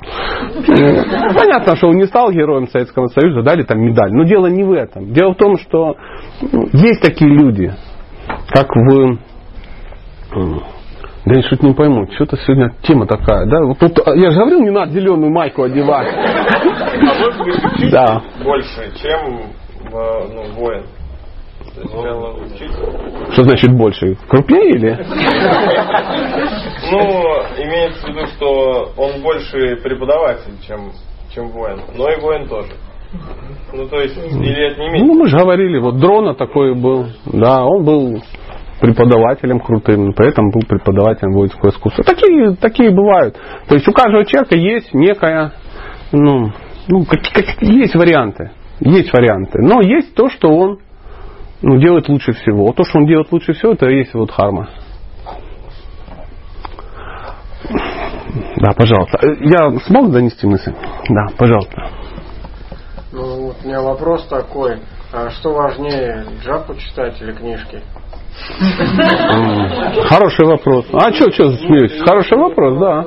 ну, понятно, что он не стал героем Советского Союза, дали там медаль. Но дело не в этом. Дело в том, что ну, есть такие люди, как в Да я что-то не пойму, что-то сегодня тема такая, да? Вот тут, а, я же говорил, не надо зеленую майку одевать. А Да. больше, чем э, ну, воин? То есть сначала учить. Что значит больше? Крупнее или? Ну, имеется в виду, что он больше преподаватель, чем, чем воин. Но и воин тоже. Ну, то есть, или это не имеет Ну, мы же говорили, вот дрона такой был. Да, он был преподавателем крутым, поэтому был преподавателем воинского искусства. Такие, такие бывают. То есть у каждого человека есть некая, ну, ну как, как- есть варианты. Есть варианты. Но есть то, что он ну, делает лучше всего. То, что он делает лучше всего, это и есть вот харма. Да, пожалуйста. Я смог донести мысль? Да, пожалуйста. Ну, вот у меня вопрос такой. А что важнее, джапу читать или книжки? Хороший вопрос. А что, что смеетесь? Хороший вопрос, да.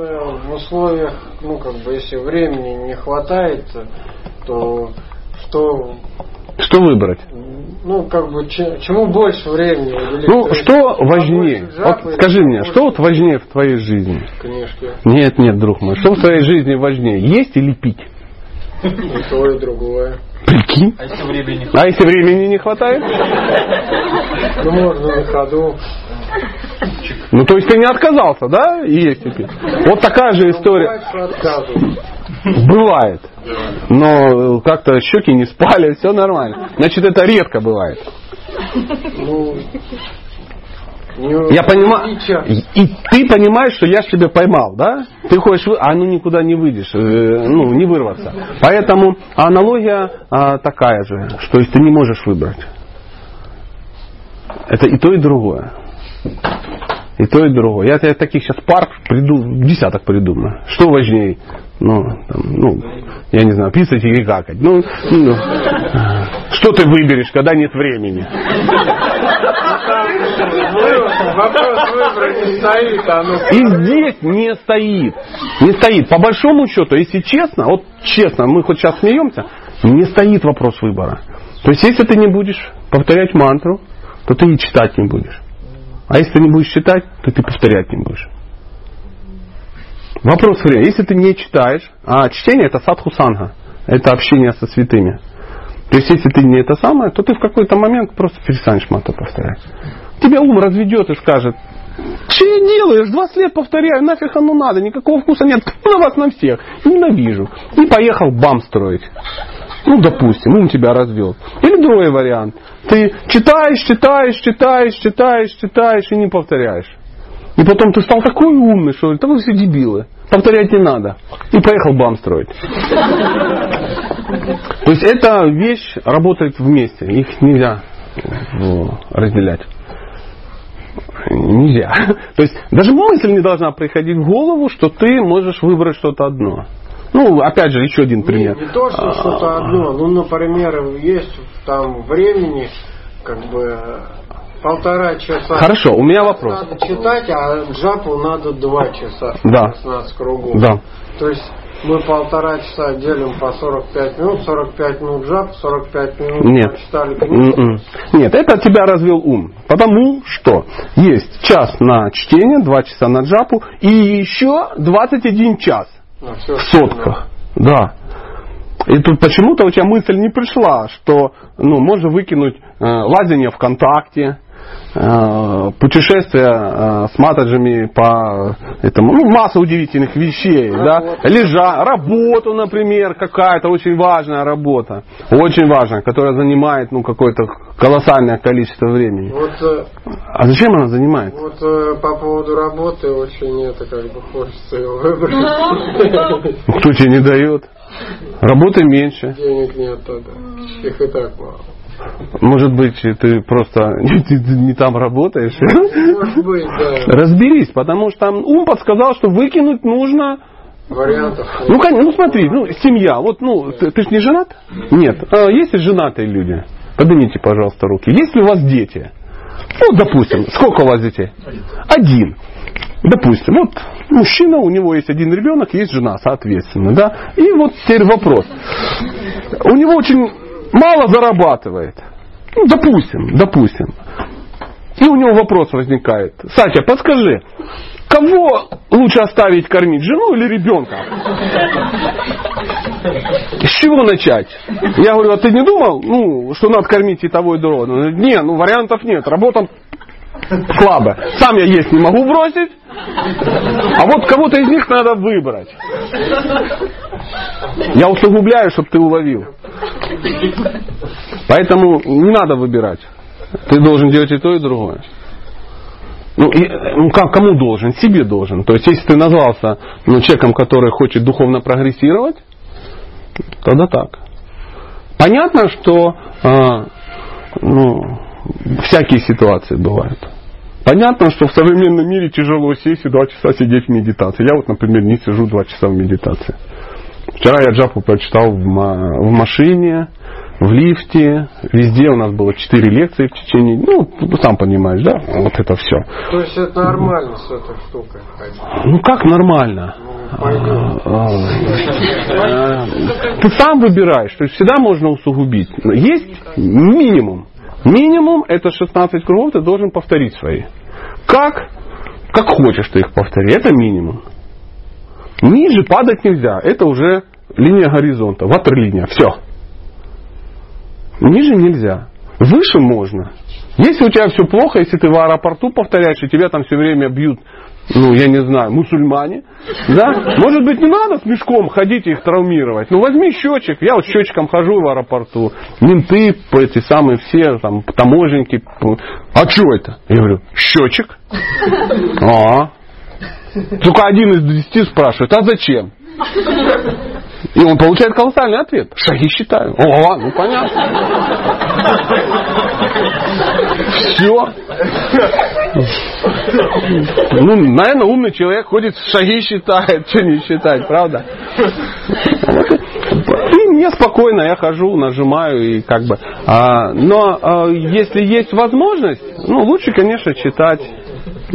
В условиях, ну, как бы, если времени не хватает, то что, Что выбрать? ну, как бы, че- чему больше времени уделить? Ну, есть, что важнее? джапы Вот скажи мне, побольше что вот важнее в твоей жизни? Книжки. Нет, нет, друг мой. Что в твоей жизни важнее? Есть или пить? И то, и другое. Прикинь. А если времени А если времени не хватает? Ну, можно на ходу. Ну, то есть ты не отказался, да? И есть и пить. Вот такая же история. Бывает. Но э, как-то щеки не спали, все нормально. Значит, это редко бывает. Ну, Я понимаю. И, ты понимаешь, что я ж тебя поймал, да? Ты хочешь, вы- а ну никуда не выйдешь, э, ну не вырваться. Поэтому аналогия а, такая же, что есть ты не можешь выбрать. Это и то, и другое. И то, и другое. Я тебе таких сейчас пар приду, десяток придумаю. Что важнее? Ну, там, ну, я не знаю, писать или какать. Ну, ну, что ты выберешь, когда нет времени? И здесь не стоит. Не стоит. По большому счету, если честно, вот честно, мы хоть сейчас смеемся, не стоит вопрос выбора. То есть, если ты не будешь повторять мантру, то ты и читать не будешь. А если ты не будешь читать, то ты повторять не будешь. Вопрос времени. Если ты не читаешь, а чтение это садху санга, это общение со святыми. То есть, если ты не это самое, то ты в какой-то момент просто перестанешь мантру повторять. Тебя ум разведет и скажет, я делаешь? 20 лет повторяю, нафиг оно надо, никакого вкуса нет. На вас на всех. Ненавижу. И поехал бам строить. Ну, допустим, ум тебя развел. Или другой вариант. Ты читаешь, читаешь, читаешь, читаешь, читаешь и не повторяешь. И потом ты стал такой умный, что да вы все дебилы. Повторять не надо. И поехал бам строить. То есть эта вещь работает вместе. Их нельзя э, разделять. Нельзя. То есть даже мысль не должна приходить в голову, что ты можешь выбрать что-то одно. Ну, опять же, еще один пример. Не, не то, что что-то одно. Ну, например, есть там времени, как бы полтора часа. Хорошо, у меня вопрос. Надо читать, а джапу надо два часа. Да. 16 кругов. Да. То есть мы полтора часа делим по 45 минут, 45 минут джап, 45 минут Нет. прочитали книгу. М-м. Нет, это тебя развел ум. Потому что есть час на чтение, два часа на джапу и еще 21 час На в сотках. Да. И тут почему-то у тебя мысль не пришла, что ну, можно выкинуть э, лазение ВКонтакте, путешествия э, с матаджами по этому, ну, масса удивительных вещей, да, лежа, работу, например, какая-то очень важная работа, очень важная, которая занимает, ну, какое-то колоссальное количество времени. Вот, э, А зачем она занимает? вот э, по поводу работы очень это как бы хочется его выбрать. Кто тебе не дает? Работы меньше. Денег нет тогда. Их и так мало. Может быть, ты просто не, там работаешь. Может быть, да. Разберись, потому что там ум подсказал, что выкинуть нужно. Вариантов. Ну, конечно, ну смотри, ну, семья. Вот, ну, ты, ты ж не женат? Нет. А есть ли женатые люди? Поднимите, пожалуйста, руки. Есть ли у вас дети? Ну, допустим, сколько у вас детей? Один. Допустим, вот мужчина, у него есть один ребенок, есть жена, соответственно, да. И вот теперь вопрос. У него очень мало зарабатывает. Ну, допустим, допустим. И у него вопрос возникает. Сатя, подскажи, кого лучше оставить кормить, жену или ребенка? С чего начать? Я говорю, а ты не думал, ну, что надо кормить и того, и другого? Не, ну вариантов нет, работа слабо. Сам я есть не могу бросить, а вот кого-то из них надо выбрать. Я усугубляю, чтобы ты уловил. Поэтому не надо выбирать. Ты должен делать и то, и другое. Ну, и, ну как, кому должен? Себе должен. То есть, если ты назвался ну, человеком, который хочет духовно прогрессировать, тогда так. Понятно, что а, ну, всякие ситуации бывают. Понятно, что в современном мире тяжело сесть и два часа сидеть в медитации. Я вот, например, не сижу два часа в медитации. Вчера я джапу прочитал в, в машине, в лифте, везде у нас было четыре лекции в течение, ну, ну, сам понимаешь, да, вот это все. То есть это нормально с этой штукой Ну как нормально? Ну, А, а, Ты сам выбираешь, то есть всегда можно усугубить. Есть минимум. Минимум это 16 кругов ты должен повторить свои. Как? Как хочешь ты их повтори. Это минимум. Ниже падать нельзя. Это уже линия горизонта. Ватерлиния. Все. Ниже нельзя. Выше можно. Если у тебя все плохо, если ты в аэропорту повторяешь, и тебя там все время бьют, ну, я не знаю, мусульмане, да, может быть, не надо с мешком ходить и их травмировать. Ну, возьми счетчик. Я вот счетчиком хожу в аэропорту. Менты, эти самые все, там, таможенники. А что это? Я говорю, счетчик. А, только один из десяти спрашивает, а зачем? И он получает колоссальный ответ. Шаги считаю. О, ну понятно. Все. Ну, наверное, умный человек ходит, шаги считает, что не считать, правда? И мне спокойно, я хожу, нажимаю и как бы. А, но а, если есть возможность, ну, лучше, конечно, читать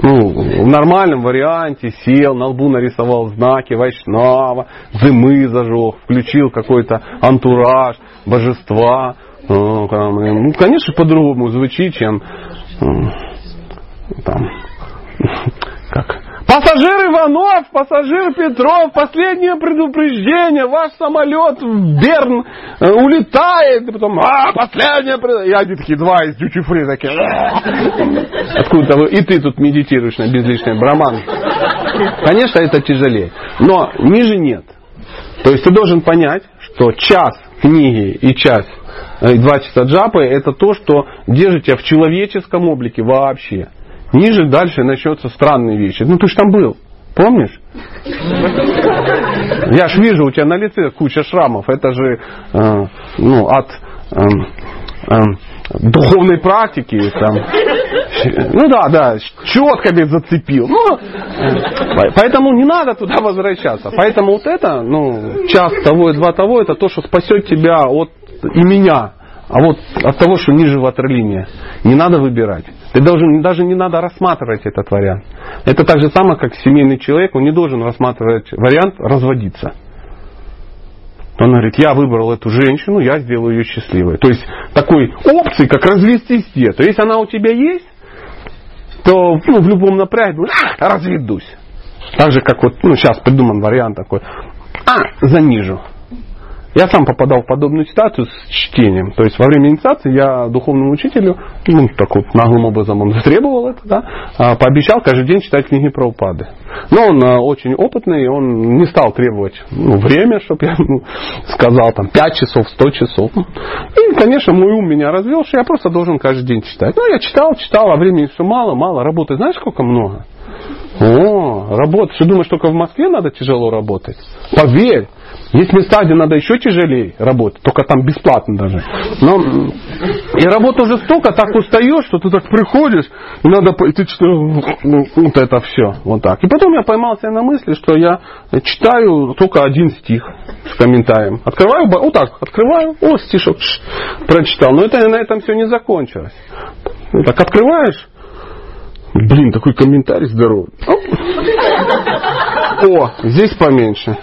ну, в нормальном варианте сел, на лбу нарисовал знаки Вайшнава, дымы зажег, включил какой-то антураж, божества. Ну, там, ну, конечно, по-другому звучит, чем там, как Пассажир Иванов, пассажир Петров, последнее предупреждение, ваш самолет в Берн э, улетает, и потом, а, последнее предупреждение. И они такие, два из дючи такие, «А». откуда вы, и ты тут медитируешь на безличный браман. Конечно, это тяжелее, но ниже нет. То есть ты должен понять, что час книги и час э, и два часа джапы это то, что держит тебя в человеческом облике вообще. Ниже дальше начнется странные вещи. Ну ты же там был. Помнишь? Я ж вижу, у тебя на лице куча шрамов. Это же э, ну, от э, э, духовной практики. Там. Ну да, да, четками зацепил. Ну, поэтому не надо туда возвращаться. Поэтому вот это, ну, час того и два того, это то, что спасет тебя от и меня. А вот от того, что ниже ватерлиния, не надо выбирать. Ты должен, даже не надо рассматривать этот вариант. Это так же самое, как семейный человек, он не должен рассматривать вариант разводиться. Он говорит, я выбрал эту женщину, я сделаю ее счастливой. То есть такой опции, как развестись где. То есть она у тебя есть, то ну, в любом напряге, а, разведусь. Так же, как вот, ну, сейчас придуман вариант такой, а, занижу. Я сам попадал в подобную ситуацию с чтением. То есть во время инициации я духовному учителю, ну, так вот наглым образом он требовал это, да, а, пообещал каждый день читать книги про упады. Но он а, очень опытный, он не стал требовать ну, время, чтобы я ну, сказал там 5 часов, 100 часов. И, конечно, мой ум меня развел, что я просто должен каждый день читать. Ну, я читал, читал, а времени все мало, мало, работы знаешь, сколько много? О, работать. Ты думаешь, только в Москве надо тяжело работать? Поверь, есть места, где надо еще тяжелее работать, только там бесплатно даже. Но, и работа уже столько, так устаешь, что ты так приходишь, и надо, и что, ну, вот это все, вот так. И потом я поймался на мысли, что я читаю только один стих с комментарием. Открываю, вот так, открываю, о, стишок, прочитал. Но это на этом все не закончилось. Вот так открываешь, Блин, такой комментарий здоровый. О, здесь поменьше.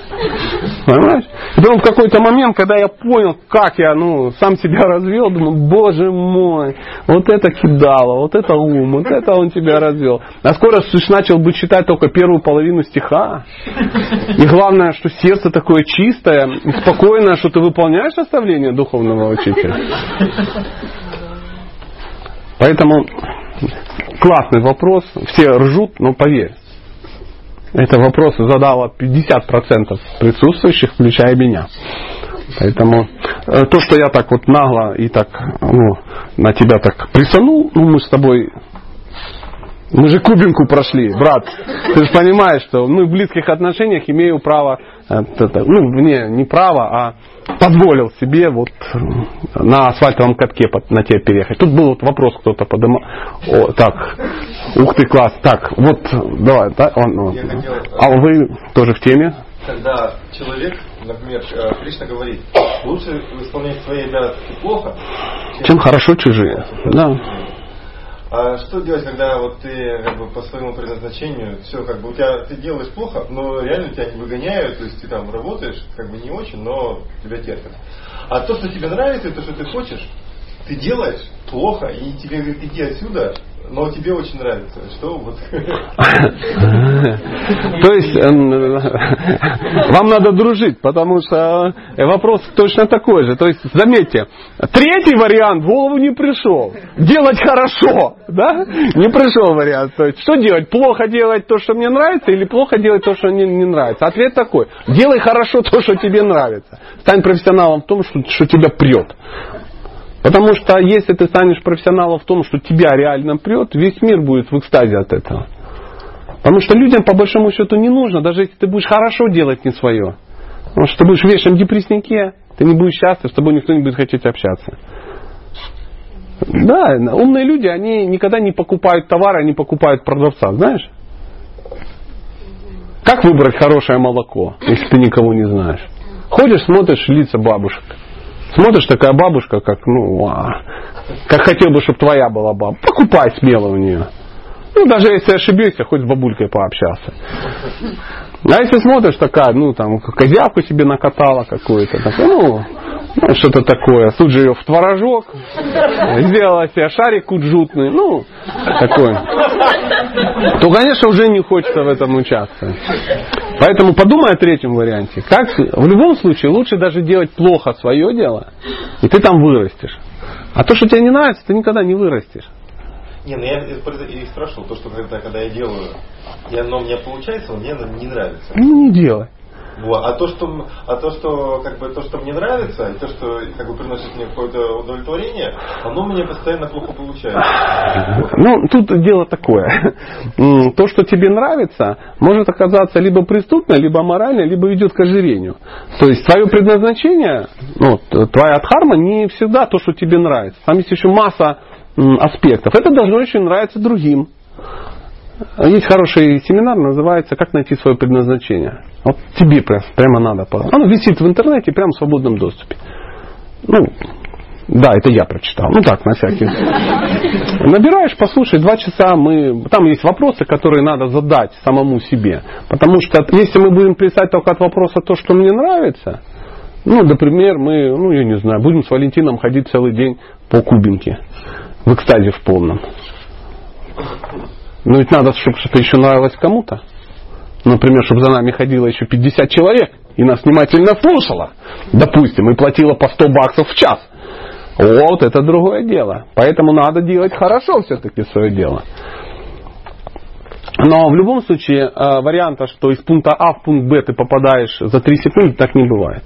Понимаешь? И потом в какой-то момент, когда я понял, как я ну, сам себя развел, думаю, боже мой, вот это кидало, вот это ум, вот это он тебя развел. А скоро ж начал бы читать только первую половину стиха. И главное, что сердце такое чистое спокойное, что ты выполняешь наставление духовного учителя. Поэтому классный вопрос. Все ржут, но поверь. Это вопрос задало 50% присутствующих, включая меня. Поэтому э, то, что я так вот нагло и так ну, на тебя так присанул, ну мы с тобой мы же кубинку прошли, брат. Ты же понимаешь, что мы в близких отношениях имею право, э, ну, не, не право, а позволил себе вот на асфальтовом катке на тебя переехать. Тут был вот вопрос, кто-то подымал. О, так, ух ты, класс. Так, вот, давай, да, он, он. Хотел, а вы тоже в теме? Когда человек, например, э, Кришна говорит, лучше исполнять свои обязанности плохо, чем, чем хорошо чужие. Да. А что делать, когда вот ты как бы по своему предназначению все как бы у тебя ты делаешь плохо, но реально тебя не выгоняют, то есть ты там работаешь как бы не очень, но тебя терпят. А то, что тебе нравится, то, что ты хочешь, ты делаешь плохо, и тебе говорят, иди отсюда, но тебе очень нравится. Что вот? То есть эм, вам надо дружить, потому что э, вопрос точно такой же. То есть заметьте, третий вариант в голову не пришел. Делать хорошо, да? Не пришел вариант. То есть что делать? Плохо делать то, что мне нравится, или плохо делать то, что мне не нравится? Ответ такой: делай хорошо то, что тебе нравится. Стань профессионалом в том, что, что тебя прет. Потому что если ты станешь профессионалом в том, что тебя реально прет, весь мир будет в экстазе от этого. Потому что людям по большому счету не нужно, даже если ты будешь хорошо делать не свое. Потому что ты будешь в вечном депресснике, ты не будешь счастлив, с тобой никто не будет хотеть общаться. Да, умные люди, они никогда не покупают товары, они покупают продавца, знаешь? Как выбрать хорошее молоко, если ты никого не знаешь? Ходишь, смотришь лица бабушек. Смотришь, такая бабушка, как, ну, а, как хотел бы, чтобы твоя была баба. Покупай смело у нее. Ну, даже если ошибешься, хоть с бабулькой пообщаться. А если смотришь, такая, ну, там, козявку себе накатала какую-то, такая, ну, ну, что-то такое. Тут же ее в творожок, сделала себе шарик куджутный, ну, такой. То, конечно, уже не хочется в этом участвовать. Поэтому подумай о третьем варианте. Как, в любом случае лучше даже делать плохо свое дело, и ты там вырастешь. А то, что тебе не нравится, ты никогда не вырастешь. Не, ну я и спрашивал, то, что когда, когда я делаю, и оно у меня получается, мне не нравится. Ну не делай. Вот. А то, что, а то, что, как бы, то, что мне нравится, и то, что как бы, приносит мне какое-то удовлетворение, оно меня постоянно плохо получается. Ну, тут дело такое. То, что тебе нравится, может оказаться либо преступно, либо морально, либо ведет к ожирению. То есть твое предназначение, ну, твоя дхарма не всегда то, что тебе нравится. Там есть еще масса аспектов. Это должно еще нравиться другим. Есть хороший семинар, называется «Как найти свое предназначение». Вот тебе прямо надо. Оно висит в интернете прямо в свободном доступе. Ну, да, это я прочитал. Ну так, на всякий. Набираешь, послушай, два часа мы... Там есть вопросы, которые надо задать самому себе. Потому что если мы будем писать только от вопроса то, что мне нравится, ну, например, мы, ну, я не знаю, будем с Валентином ходить целый день по кубинке в экстазе в полном. Но ведь надо, чтобы что-то еще нравилось кому-то. Например, чтобы за нами ходило еще 50 человек и нас внимательно слушало. Допустим, и платило по 100 баксов в час. Вот это другое дело. Поэтому надо делать хорошо все-таки свое дело. Но в любом случае э, варианта, что из пункта А в пункт Б ты попадаешь за 3 секунды, так не бывает.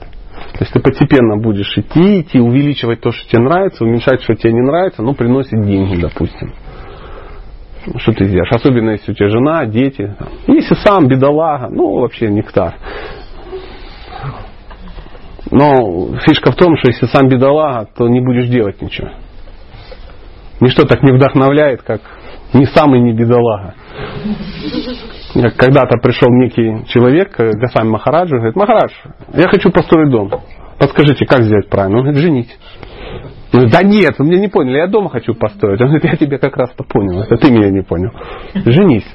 То есть ты постепенно будешь идти, идти, увеличивать то, что тебе нравится, уменьшать, что тебе не нравится, но приносит деньги, допустим. Что ты сделаешь? Особенно если у тебя жена, дети. Если сам бедолага, ну вообще нектар. Но фишка в том, что если сам бедолага, то не будешь делать ничего. Ничто так не вдохновляет, как не самый не бедолага. Когда-то пришел некий человек к Гасами Махараджу и говорит, Махарадж, я хочу построить дом. Подскажите, как сделать правильно? Он говорит, женить. Ну, да нет, вы меня не поняли, я дома хочу построить. Он говорит, я тебя как раз-то понял, это ты меня не понял. Женись.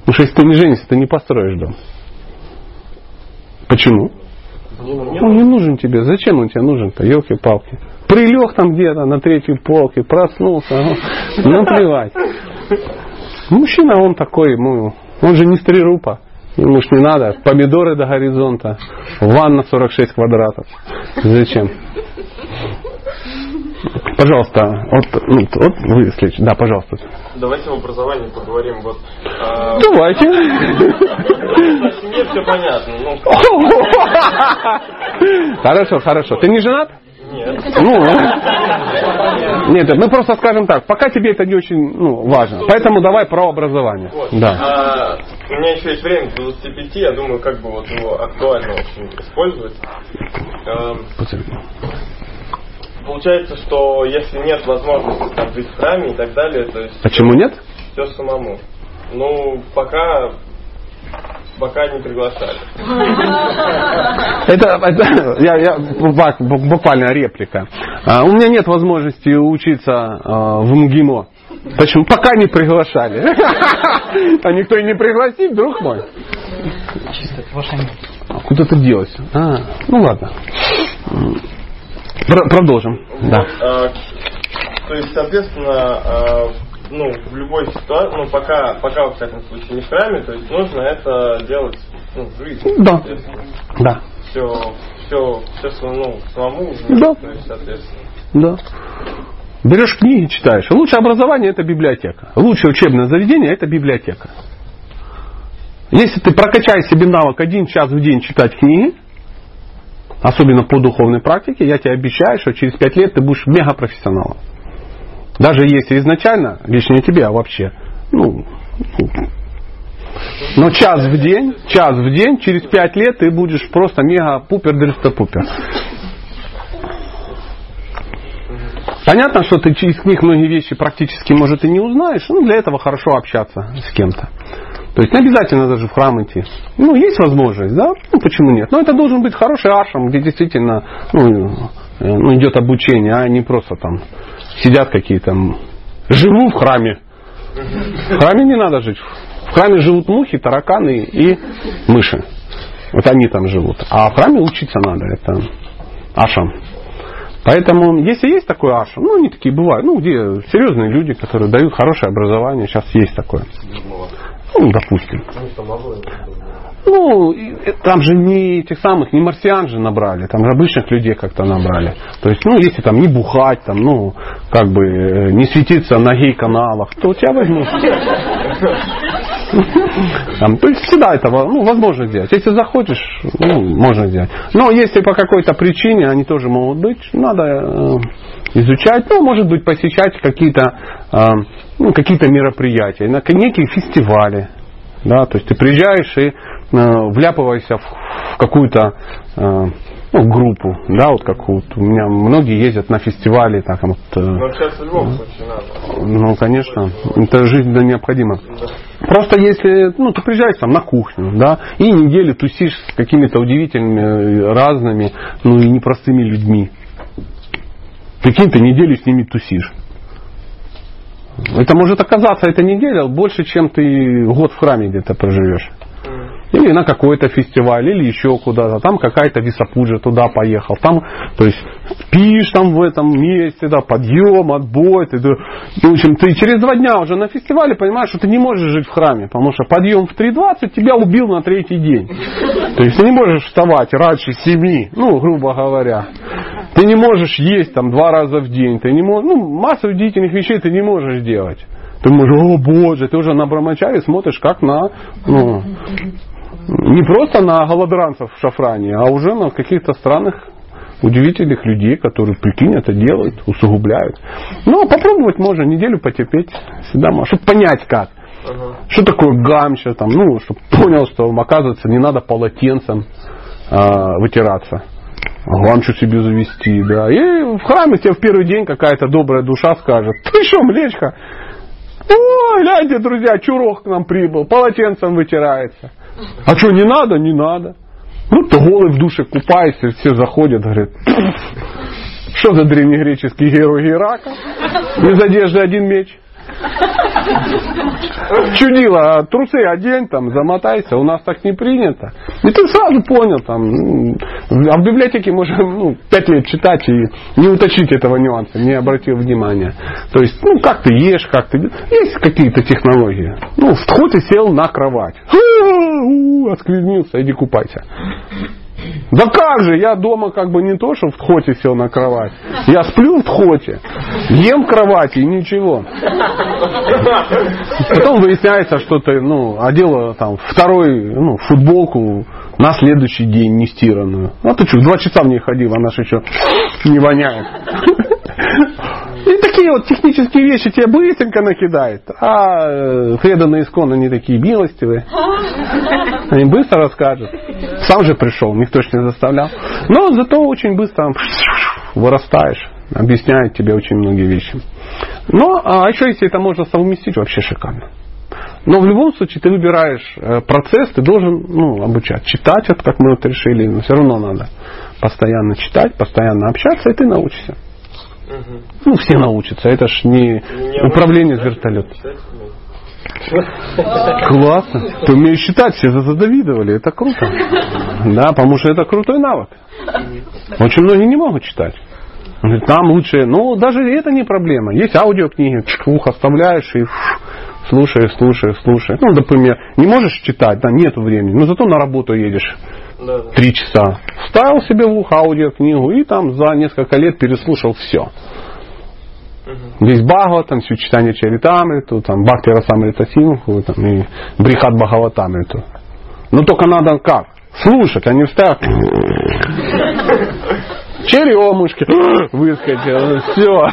Потому что если ты не женишься, ты не построишь дом. Почему? Он не нужен тебе. Зачем он тебе нужен-то, елки-палки? Прилег там где-то на третьей полке, проснулся, ну, наплевать. Мужчина он такой, ему, он же не стрирупа. Ему ж не надо. Помидоры до горизонта. Ванна 46 квадратов. Зачем? Пожалуйста, вот, ну, вот вы следующий. Да, пожалуйста. Давайте в образовании поговорим. Вот, а, Давайте. семье все понятно. Ну, Хорошо, хорошо. Ты не женат? Нет. Ну, нет, мы просто скажем так, пока тебе это не очень ну, важно. Поэтому давай про образование. Вот. Да. А, у меня еще есть время до 25, я думаю, как бы вот его актуально очень использовать. Эм, Получается, что если нет возможности там, жить в храме и так далее, то есть Почему нет? все самому. Ну, пока пока не приглашали. Это, это- я, я буква- бу- буквально реплика. А, у меня нет возможности учиться а, в МГИМО. Почему? Пока не приглашали. А никто и не пригласит, друг мой. А Куда ты делась? А, ну ладно. Продолжим. Да. Вот, а, то есть, соответственно, а, ну, в любой ситуации, ну, пока, пока, во всяком случае, не в храме, то есть нужно это делать ну, в жизни. Да. Да. Все, все, все, ну, самому, Да. то есть, соответственно. Да. Берешь книги, читаешь. Лучшее образование это библиотека. Лучшее учебное заведение это библиотека. Если ты прокачаешь себе навык один час в день читать книги, особенно по духовной практике, я тебе обещаю, что через пять лет ты будешь мегапрофессионалом. Даже если изначально, лично тебе, а вообще, ну, но час в день, час в день, через пять лет ты будешь просто мега-пупер пупер Понятно, что ты через книг многие вещи практически, может, и не узнаешь. Ну, для этого хорошо общаться с кем-то. То есть не обязательно даже в храм идти. Ну, есть возможность, да? Ну, почему нет? Но это должен быть хороший ашрам, где действительно ну, э, ну, идет обучение, а не просто там сидят какие-то... Живу в храме. В храме не надо жить. В храме живут мухи, тараканы и мыши. Вот они там живут. А в храме учиться надо. Это ашам. Поэтому, если есть такой ашам, ну, они такие бывают, ну, где серьезные люди, которые дают хорошее образование, сейчас есть такое. Ну, допустим. Ну, э, там же не этих самых, не марсиан же набрали, там же обычных людей как-то набрали. То есть, ну, если там не бухать, там, ну, как бы э, не светиться на гей-каналах, то тебя возьмут. Там, то есть всегда это ну, возможно сделать. Если захочешь, ну, можно сделать. Но если по какой-то причине они тоже могут быть, надо э, изучать, ну, может быть, посещать какие-то э, ну, какие-то мероприятия, на некие фестивали. Да, то есть ты приезжаешь и э, вляпываешься в, в какую-то э, ну, группу, да, вот как вот у меня многие ездят на фестивали, так вот, э, Но сейчас в любом случае надо. ну, конечно, это жизненно необходимо. Просто если, ну, ты приезжаешь там на кухню, да, и неделю тусишь с какими-то удивительными, э, разными, ну, и непростыми людьми. Прикинь, ты неделю с ними тусишь. Это может оказаться, эта неделя, больше, чем ты год в храме где-то проживешь. Или на какой-то фестиваль, или еще куда-то. Там какая-то висопуджа туда поехал. Там, то есть, спишь там в этом месте, да, подъем, отбой. Ты, в общем, ты через два дня уже на фестивале понимаешь, что ты не можешь жить в храме. Потому что подъем в 3.20 тебя убил на третий день. То есть, ты не можешь вставать раньше 7, ну, грубо говоря. Ты не можешь есть там два раза в день. Ты не можешь, ну, массу удивительных вещей ты не можешь делать. Ты можешь, о боже, ты уже на брамачаре смотришь как на, ну, не просто на голодранцев в шафране, а уже на каких-то странных удивительных людей, которые, прикинь, это делают, усугубляют. Ну, попробовать можно, неделю потерпеть всегда можно, чтобы понять как. Что такое гамча, там, ну, чтобы понял, что, оказывается, не надо полотенцем а, вытираться. Гамчу себе завести, да. И в храме тебе в первый день какая-то добрая душа скажет, ты что, млечка? О, гляньте, друзья, чурок к нам прибыл, полотенцем вытирается. А что, не надо? Не надо. Ну, то голый в душе купается, все заходят, говорят, что за древнегреческий герой Герака? Без одежды один меч. Чудило, а трусы одень, там, замотайся, у нас так не принято. И ты сразу понял, там, а в библиотеке можно ну, пять лет читать и не уточнить этого нюанса, не обратил внимания. То есть, ну, как ты ешь, как ты... Есть какие-то технологии. Ну, вход и сел на кровать. Осквернился, иди купайся. Да как же, я дома как бы не то, что в тхоте сел на кровать. Я сплю в тхоте, ем в кровати и ничего. Потом выясняется, что ты ну, одела там второй ну, футболку на следующий день не стиранную. А ты что, два часа в ней ходил, она же еще не воняет. И такие вот технические вещи тебе быстренько накидает. А э, преданные искон, они такие милостивые. Они быстро расскажут. Сам же пришел, никто ж не заставлял. Но зато очень быстро вырастаешь. Объясняет тебе очень многие вещи. Но, а еще если это можно совместить, вообще шикарно. Но в любом случае ты выбираешь э, процесс, ты должен ну, обучать. Читать, вот как мы вот решили, но все равно надо постоянно читать, постоянно общаться, и ты научишься. Ну, все научатся. Это ж не управление с вертолета. Классно. Ты умеешь считать, все задавидовали. Это круто. Да, потому что это крутой навык. Очень многие не могут читать. Там лучше, ну даже это не проблема. Есть аудиокниги, ухо оставляешь и слушаешь, слушаешь, слушаешь. Ну, например, не можешь читать, да, нет времени, но зато на работу едешь три часа. Вставил себе в ухо аудиокнигу и там за несколько лет переслушал все. Весь Бхагават, там все читание Чаритамриту, там Бхакти Расамрита Симху, там и Брихат Бхагаватамриту. Но только надо как? Слушать, а не вставить. Черемушки выскочил, все.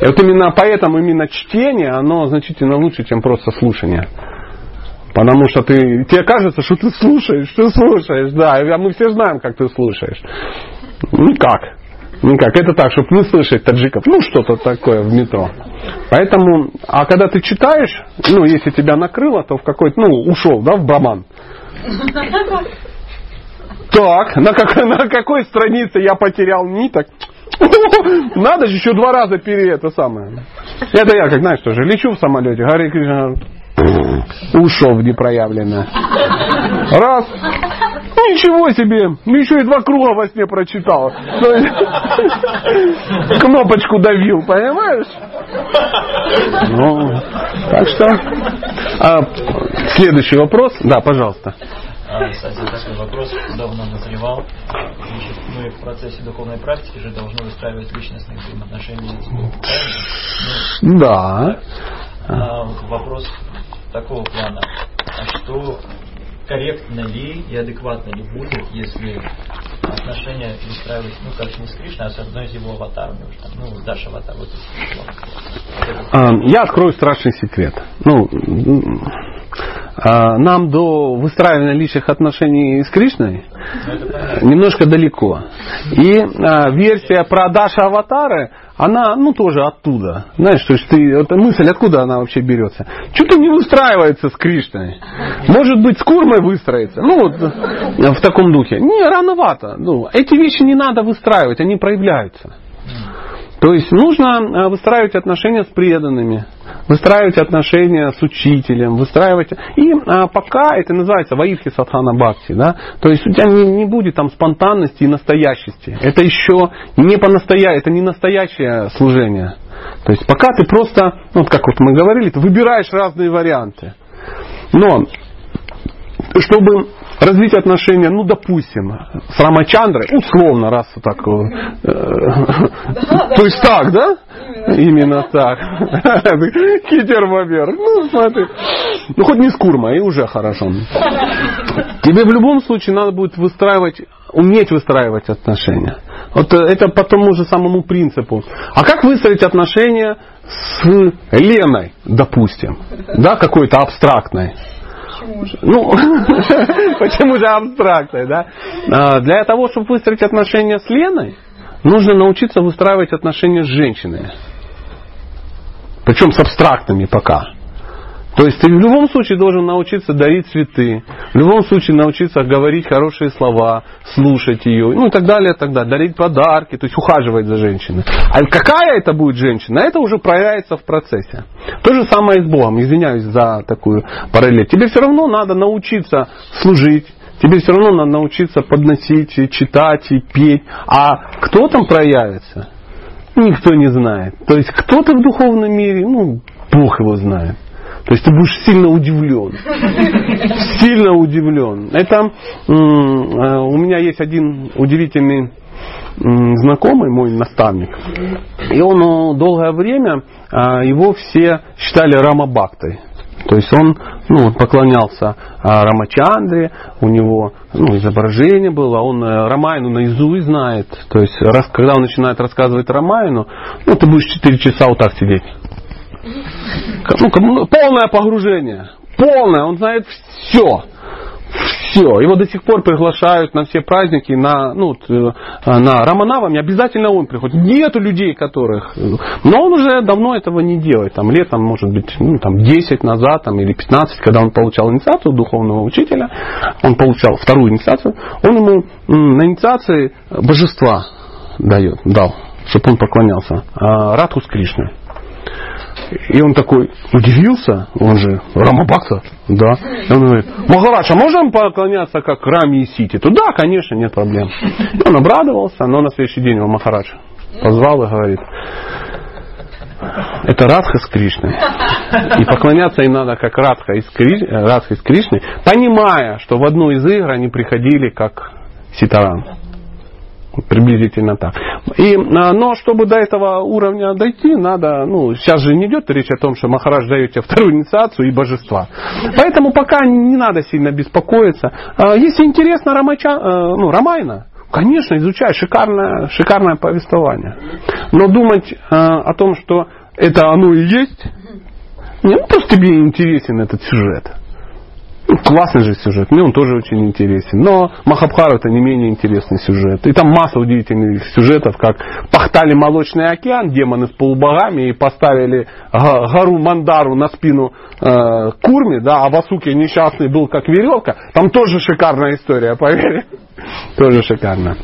И вот именно поэтому именно чтение, оно значительно лучше, чем просто слушание. Потому что ты, тебе кажется, что ты слушаешь, ты слушаешь, да, а мы все знаем, как ты слушаешь. Никак. Никак. Это так, чтобы не слышать таджиков. Ну, что-то такое в метро. Поэтому, а когда ты читаешь, ну, если тебя накрыло, то в какой-то, ну, ушел, да, в браман. Так, на какой, на какой странице я потерял ниток? Надо же еще два раза пере это самое. Это я, как знаешь, тоже лечу в самолете, Гарри Кришна ушел в непроявленное. Раз. Ничего себе! Еще и два круга во сне прочитал. Кнопочку давил, понимаешь? Ну, так что... А, следующий вопрос. Да, пожалуйста. А, кстати, такой вопрос давно назревал. Значит, мы в процессе духовной практики же должны выстраивать личностные взаимоотношения с Богом? Да. Ну, а вопрос такого плана. А что корректно ли и адекватно ли будет, если отношения выстраивать, ну, как не с Кришной, а с одной из его аватарами, уж там, ну, Даша аватар, вот это А, Я открою страшный секрет. Ну, а, нам до выстраивания личных отношений с Кришной немножко далеко. И а, версия про Даша Аватары, она, ну, тоже оттуда. Знаешь, то есть ты, эта мысль, откуда она вообще берется? Что-то не выстраивается с Кришной. Может быть, с Курмой выстроится. Ну, вот э, в таком духе. Не, рановато. Ну, эти вещи не надо выстраивать, они проявляются. То есть нужно э, выстраивать отношения с преданными, выстраивать отношения с учителем, выстраивать... И а, пока это называется ваивхи садхана бхакти, да, то есть у тебя не, не будет там спонтанности и настоящести. Это еще не по настоя... это не настоящее служение. То есть пока ты просто, ну, вот как вот мы говорили, ты выбираешь разные варианты. Но чтобы развить отношения, ну, допустим, с Рамачандрой, условно, раз вот так, вот, э, то есть так, да? Именно так. Китер Бобер. Ну, смотри. Ну, хоть не с Курма, и уже хорошо. Тебе в любом случае надо будет выстраивать, уметь выстраивать отношения. Вот э, это по тому же самому принципу. А как выстроить отношения с Леной, допустим? Да, какой-то абстрактной. Ну, почему же абстракция, да? А, Для того, чтобы выстроить отношения с Леной, нужно научиться выстраивать отношения с женщинами. Причем с абстрактными пока. То есть ты в любом случае должен научиться дарить цветы, В любом случае научиться говорить хорошие слова, слушать ее, ну и так далее, и так далее, дарить подарки, то есть ухаживать за женщиной. А какая это будет женщина, это уже проявляется в процессе. То же самое и с Богом, извиняюсь за такую параллель. Тебе все равно надо научиться служить, Тебе все равно надо научиться подносить, и читать и петь. А кто там проявится? Никто не знает. То есть кто-то в духовном мире, ну, Бог его знает. То есть ты будешь сильно удивлен. Сильно удивлен. Это э, у меня есть один удивительный знакомый, мой наставник. И он э, долгое время, а, его все считали Рамабактой. То есть он ну, поклонялся Рамачандре, у него ну, изображение было, он э, Рамайну наизусть знает. То есть раз, когда он начинает рассказывать Рамайну, ну ты будешь 4 часа вот так сидеть. Ну, полное погружение. Полное. Он знает все все. Его до сих пор приглашают на все праздники, на, ну, э, на Раманавами, обязательно он приходит. Нету людей, которых... Но он уже давно этого не делает. Там, летом, может быть, ну, там, 10 назад там, или 15, когда он получал инициацию духовного учителя, он получал вторую инициацию, он ему на инициации божества дает, дал, чтобы он поклонялся. А, Радху с Кришной. И он такой удивился, он же Рамабакса, да. И он говорит, Махарадж, а можем поклоняться как Раме и Сити? Да, конечно, нет проблем. И он обрадовался, но на следующий день его Махарадж позвал и говорит, это Радха с Кришной. И поклоняться им надо как Радха из, Криш... Радха из Кришны, понимая, что в одну из игр они приходили как Ситаран. Приблизительно так. И, а, но чтобы до этого уровня дойти, надо, ну, сейчас же не идет речь о том, что Махарадж дает тебе вторую инициацию и божества. Поэтому пока не надо сильно беспокоиться. А, если интересно Рамача, э, ну, Рамайна, конечно, изучай, шикарное, шикарное повествование. Но думать э, о том, что это оно и есть, не, ну, просто тебе интересен этот сюжет. Ну, классный же сюжет, мне он тоже очень интересен. Но Махабхара это не менее интересный сюжет. И там масса удивительных сюжетов, как пахтали молочный океан, демоны с полубогами, и поставили гору Мандару на спину э, Курми, да, а Васуки несчастный был как веревка. Там тоже шикарная история, поверь. Тоже шикарно.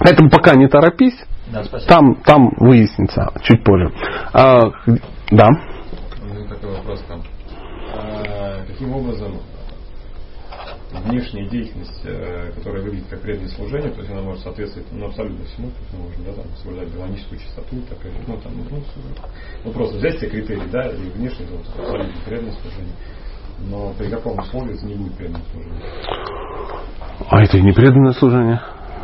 Поэтому пока не торопись. Да, там, там выяснится чуть позже. А, да. Такой вопрос там. А, каким образом внешняя деятельность, э, которая выглядит как преданное служение, то есть она может соответствовать ну, абсолютно всему, то есть мы можем да, там, соблюдать гармоническую чистоту, так, ну, там, ну, ну, просто взять все критерии, да, и внешне вот, абсолютно преданное служение. Но при каком условии это не будет преданное служение? А это и не преданное служение?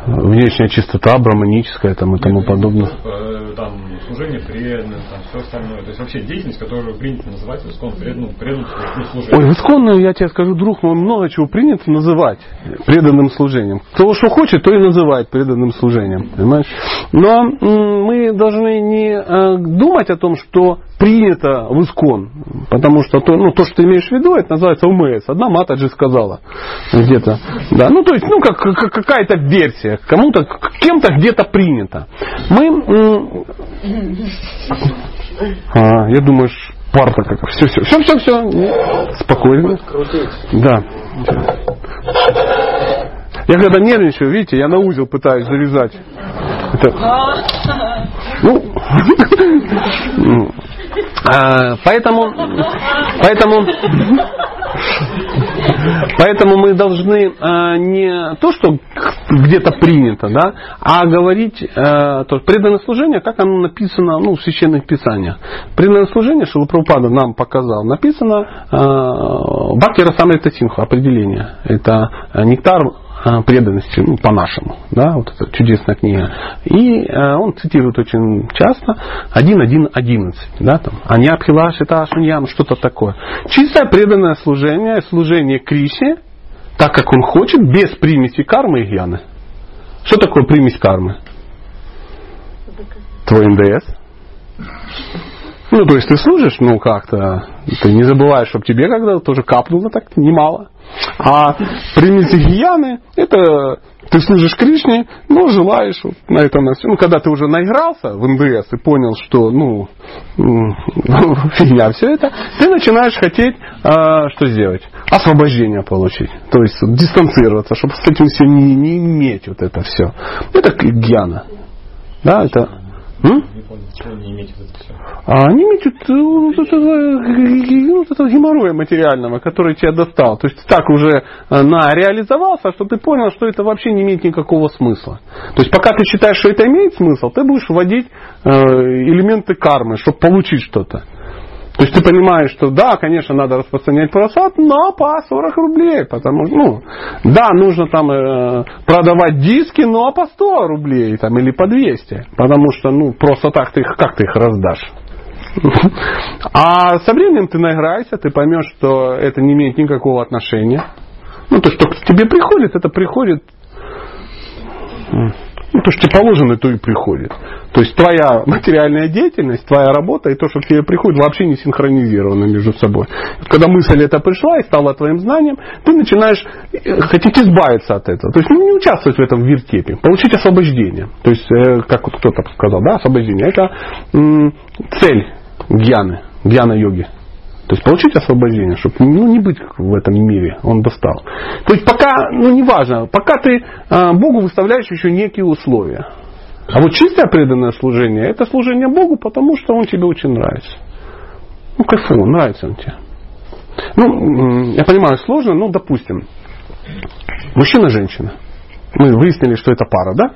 внешняя чистота, браманическая там, и тому подобное. Э, там служение преданное, там все остальное. То есть вообще деятельность, которую принято называть в искон преданным, преданным служением. Ой, в исконную, я тебе скажу, друг мой, много чего принято называть преданным служением. Кто что хочет, то и называет преданным служением. Понимаешь? Но мы должны не э, думать о том, что принято в искон. Потому что то, ну, то, что ты имеешь в виду, это называется УМС. Одна Матаджи сказала где-то. Да, ну, то есть, ну, как, как какая-то версия. Кому-то, кем-то где-то принято. Мы... А, я думаю, парта как все, все, все, все, все, спокойно. Да. Я когда нервничаю, видите, я на узел пытаюсь завязать. Это... Ну, а, поэтому, поэтому, поэтому мы должны а, не то, что где-то принято, да, а говорить а, то, преданное служение, как оно написано ну, в священных писаниях. Преданное служение, что Шилапрапада нам показал, написано Бхакти Самрита Синху, определение. Это нектар Э, преданности, ну, по-нашему, да, вот эта чудесная книга. И э, он цитирует очень часто 1.1.11, да, там, Аньябхила Шита Шуньям, что-то такое. Чистое преданное служение, служение Кришне, так как он хочет, без примеси кармы и гьяны. Что такое примесь кармы? Твой НДС. Ну, то есть ты служишь, ну, как-то, ты не забываешь, чтобы тебе когда-то тоже капнуло так немало. А примите гьяны, это ты служишь Кришне, но желаешь вот на этом. Ну, когда ты уже наигрался в НДС и понял, что, ну, фигня все это, ты начинаешь хотеть, а, что сделать? Освобождение получить. То есть дистанцироваться, чтобы с этим все не, не иметь вот это все. Это гьяна. Да, это... М? Не вот это все. А они вот этого, вот этого геморроя материального, который тебя достал. То есть ты так уже э, нареализовался, что ты понял, что это вообще не имеет никакого смысла. То есть пока ты считаешь, что это имеет смысл, ты будешь вводить э, элементы кармы, чтобы получить что-то. То есть ты понимаешь, что да, конечно, надо распространять просад, но по 40 рублей. Потому что, ну, да, нужно там э, продавать диски, но по 100 рублей там, или по 200. Потому что, ну, просто так ты их, как ты их раздашь? А со временем ты наиграешься, ты поймешь, что это не имеет никакого отношения. Ну, то, что к тебе приходит, это приходит ну, то, что тебе положено, то и приходит. То есть твоя материальная деятельность, твоя работа и то, что к тебе приходит, вообще не синхронизировано между собой. Когда мысль эта пришла и стала твоим знанием, ты начинаешь э, хотеть избавиться от этого. То есть ну, не участвовать в этом вертепе, получить освобождение. То есть, э, как вот кто-то сказал, да, освобождение. Это цель гьяны, гьяна-йоги. То есть получить освобождение, чтобы ну, не быть в этом мире, он достал. То есть пока, ну не важно, пока ты э, Богу выставляешь еще некие условия. А вот чистое преданное служение, это служение Богу, потому что он тебе очень нравится. Ну, кайфово, нравится он тебе. Ну, я понимаю, сложно, но допустим, мужчина, женщина. Мы выяснили, что это пара, да?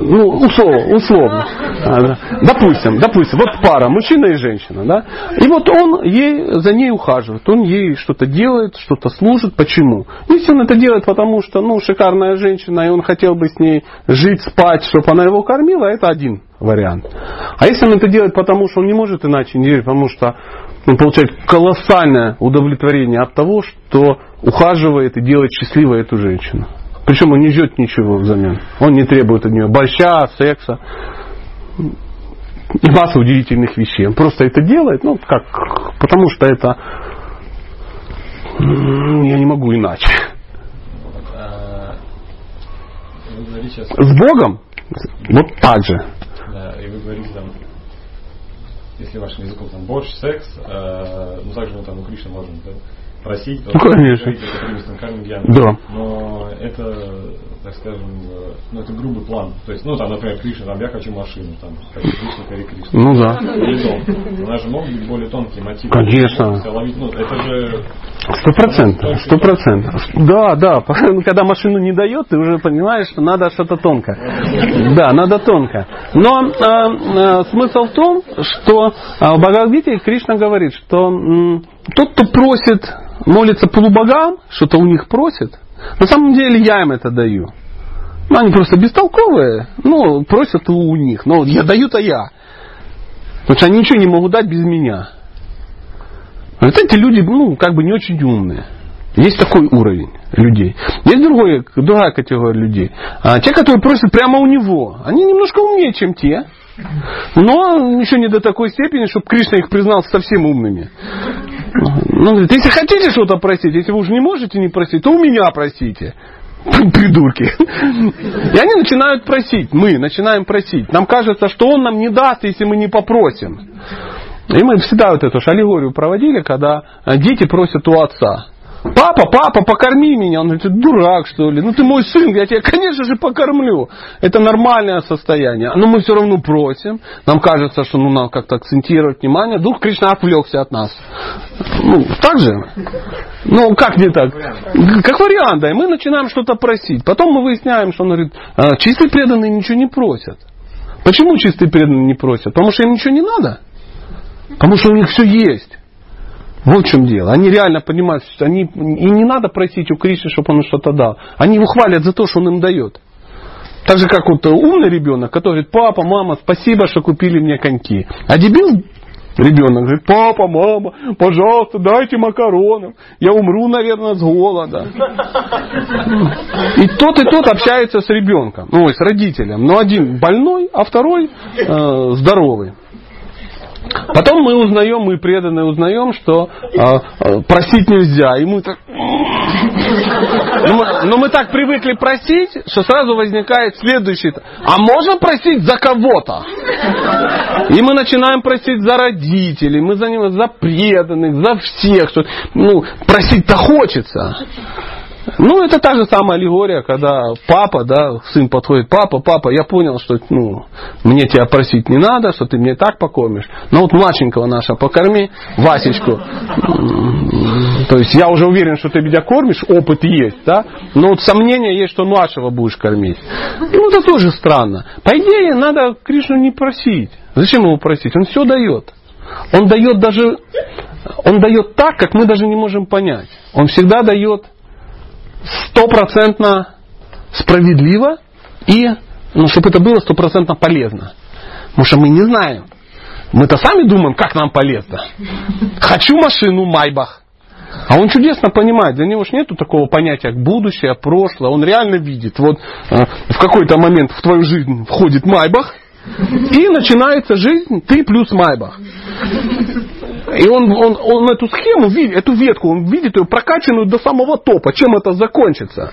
Ну, условно, условно. А. Допустим, допустим, вот пара, мужчина и женщина, да? И вот он ей, за ней ухаживает, он ей что-то делает, что-то служит. Почему? Если он это делает, потому что, ну, шикарная женщина, и он хотел бы с ней жить, спать, чтобы она его кормила, это один вариант. А если он это делает, потому что он не может иначе не делать, потому что он получает колоссальное удовлетворение от того, что ухаживает и делает счастливой эту женщину. Причем он не ждет ничего взамен. Он не требует от нее борща, секса и массы удивительных вещей. Он просто это делает, ну, как, потому что это я не могу иначе. А, сейчас, С Богом вот так же. да, и вы говорите там, если вашим языком там борщ, секс, э, ну также ну, там у Кришны можно да, просить, Ну, конечно. Да. Но это, так скажем, ну это грубый план. То есть, ну там, например, Кришна, там, я хочу машину, там, хочу Кришна, Хари Кришна. Ну да. Или дом. У нас же могут быть более тонкие мотивы. Конечно. Ловить, ну, это же Сто процентов, сто процентов. Да, да. Когда машину не дает, ты уже понимаешь, что надо что-то тонко. Да, надо тонко. Но э, э, смысл в том, что э, в Бхагавадгите Кришна говорит, что тот, кто просит, молится полубогам, что-то у них просит, на самом деле я им это даю. Ну, они просто бестолковые, ну, просят у них. Но я даю-то я. Потому что они ничего не могут дать без меня. Вот эти люди, ну, как бы не очень умные. Есть такой уровень людей. Есть другой, другая категория людей. А те, которые просят прямо у него, они немножко умнее, чем те. Но еще не до такой степени, чтобы Кришна их признал совсем умными. Ну, говорит, если хотите что-то просить, если вы уже не можете не просить, то у меня просите. Придурки. И они начинают просить. Мы начинаем просить. Нам кажется, что он нам не даст, если мы не попросим. И мы всегда вот эту же аллегорию проводили, когда э, дети просят у отца. Папа, папа, покорми меня. Он говорит, ты дурак, что ли? Ну ты мой сын, я тебя, конечно же, покормлю. Это нормальное состояние. Но мы все равно просим. Нам кажется, что ну, надо как-то акцентировать внимание. Дух Кришна отвлекся от нас. Ну, так же? Ну, как не так? Как вариант, да. И мы начинаем что-то просить. Потом мы выясняем, что он говорит, «А, чистые преданные ничего не просят. Почему чистые преданные не просят? Потому что им ничего не надо. Потому что у них все есть. Вот в чем дело. Они реально понимают, что они, и не надо просить у Кришны, чтобы он что-то дал. Они его хвалят за то, что он им дает. Так же, как вот умный ребенок, который говорит, папа, мама, спасибо, что купили мне коньки. А дебил ребенок говорит, папа, мама, пожалуйста, дайте макаронов. Я умру, наверное, с голода. И тот, и тот общается с ребенком, ну, с родителем. Но один больной, а второй э, здоровый. Потом мы узнаем, мы преданные узнаем, что э, э, просить нельзя. И мы так Но мы, но мы так привыкли просить, что сразу возникает следующий. А можно просить за кого-то? И мы начинаем просить за родителей, мы за него, за преданных, за всех. Что, ну, просить-то хочется. Ну, это та же самая аллегория, когда папа, да, сын подходит, папа, папа, я понял, что ну, мне тебя просить не надо, что ты мне так покормишь. Но вот младшенького наша покорми, Васечку. То есть я уже уверен, что ты меня кормишь, опыт есть, да, но вот сомнение есть, что младшего будешь кормить. Ну, это тоже странно. По идее, надо Кришну не просить. Зачем его просить? Он все дает. Он дает даже, он дает так, как мы даже не можем понять. Он всегда дает стопроцентно справедливо и, ну, чтобы это было стопроцентно полезно. Потому что мы не знаем. Мы-то сами думаем, как нам полезно. Хочу машину Майбах. А он чудесно понимает, для него же нету такого понятия, как будущее, прошлое. Он реально видит, вот э, в какой-то момент в твою жизнь входит Майбах, и начинается жизнь ты плюс Майбах. И он, он, он эту схему, эту ветку, он видит ее прокачанную до самого топа. Чем это закончится?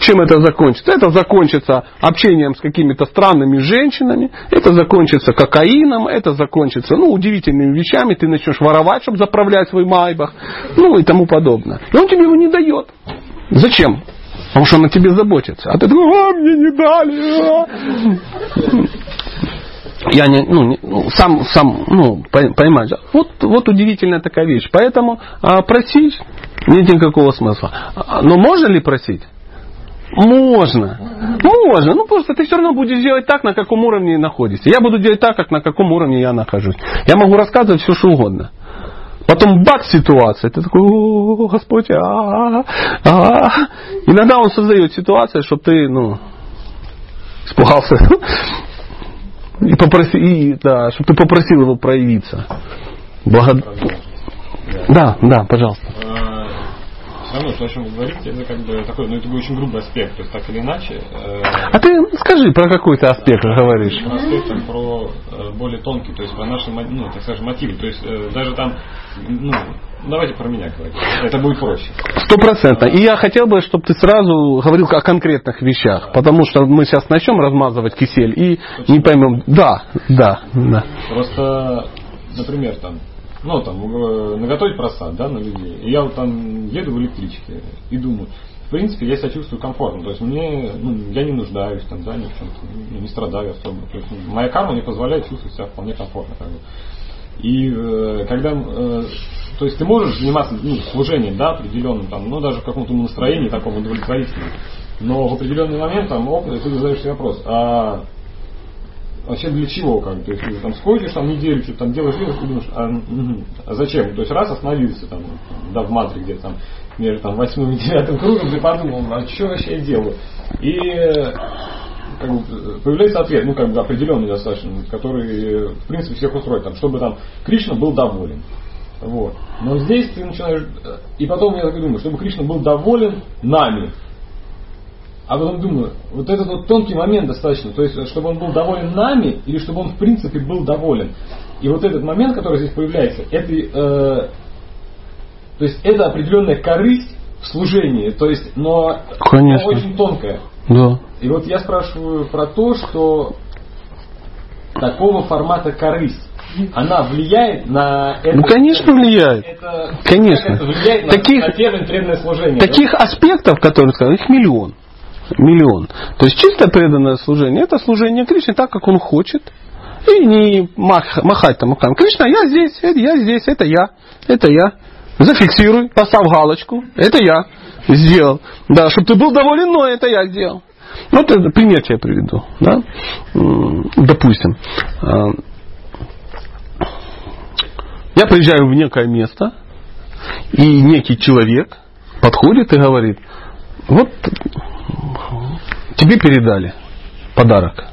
Чем это закончится? Это закончится общением с какими-то странными женщинами, это закончится кокаином, это закончится ну, удивительными вещами, ты начнешь воровать, чтобы заправлять свой майбах, ну и тому подобное. И он тебе его не дает. Зачем? Потому что он о тебе заботится. А ты такой, а, мне не дали. а». Я не, ну, не- ну, сам, сам, ну, по- понимаешь. Вот, вот удивительная такая вещь. Поэтому а, просить нет никакого смысла. А, Но можно ли просить? Можно. Можно. Ну просто ты все равно будешь делать так, на каком уровне находишься. Я буду делать так, как на каком уровне я нахожусь. Я могу рассказывать все, что угодно. Потом бац ситуация. Ты такой, о, Господь, а, а. Иногда он создает ситуацию, чтобы ты, ну, испугался. И попроси, и, да, чтобы ты попросил его проявиться. Благо... Да, да, пожалуйста. Все равно, то, о чем вы говорите, это как бы такой, ну, это был очень грубый аспект, то есть так или иначе, э, А ты скажи, про какой ты аспект говоришь. про аспект там, про э, более тонкий, то есть про наши, ну, так скажем, мотивы, то есть э, даже там, ну, давайте про меня говорить, это будет проще. Стопроцентно. И я хотел бы, чтобы ты сразу говорил о конкретных вещах, потому что мы сейчас начнем размазывать кисель и не поймем. Да, да, да. Просто, например, там, ну, там, э, наготовить просад, да, на людей. И я вот там еду в электричке и думаю, в принципе, я себя чувствую комфортно. То есть мне, ну, я не нуждаюсь там, да, ни в чем не, не страдаю особо. То есть ну, моя карма мне позволяет чувствовать себя вполне комфортно. Как бы. И э, когда, э, то есть ты можешь заниматься ну, служением, да, определенным, там, ну, даже в каком-то настроении таком удовлетворительном. Но в определенный момент там, оп, ты задаешь себе вопрос, а вообще для чего, как то есть ты там сходишь там неделю, что-то там делаешь, делаешь, и думаешь, а, а зачем? То есть раз остановился там, да, в матре где-то там, между там восьмым и девятым кругом, ты подумал, а что вообще я делаю? И как бы, появляется ответ, ну, как бы определенный достаточно, который, в принципе, всех устроит, там, чтобы там Кришна был доволен. Вот. Но здесь ты начинаешь... э, И потом я так думаю, чтобы Кришна был доволен нами. А потом думаю, вот этот вот тонкий момент достаточно, то есть, чтобы он был доволен нами, или чтобы он в принципе был доволен. И вот этот момент, который здесь появляется, это, э, то есть это определенная корысть в служении, то есть, но Конечно. но очень тонкая. Да. И вот я спрашиваю про то, что такого формата корысть, она влияет на это? Ну, конечно, влияет. Это, Конечно. это влияет на, Таких- на первое преданное служение. Таких аспектов, которые сказал, их миллион. Миллион. То есть чисто преданное служение, это служение Кришне так, как он хочет. И не мах- махать там руками. Кришна, я здесь, я здесь, это я, это я. Зафиксируй, поставь галочку, это я сделал. Да, чтобы ты был доволен, но это я сделал. Вот это пример тебе приведу. Да? Допустим, а, я приезжаю в некое место, и некий человек подходит и говорит, вот тебе передали подарок.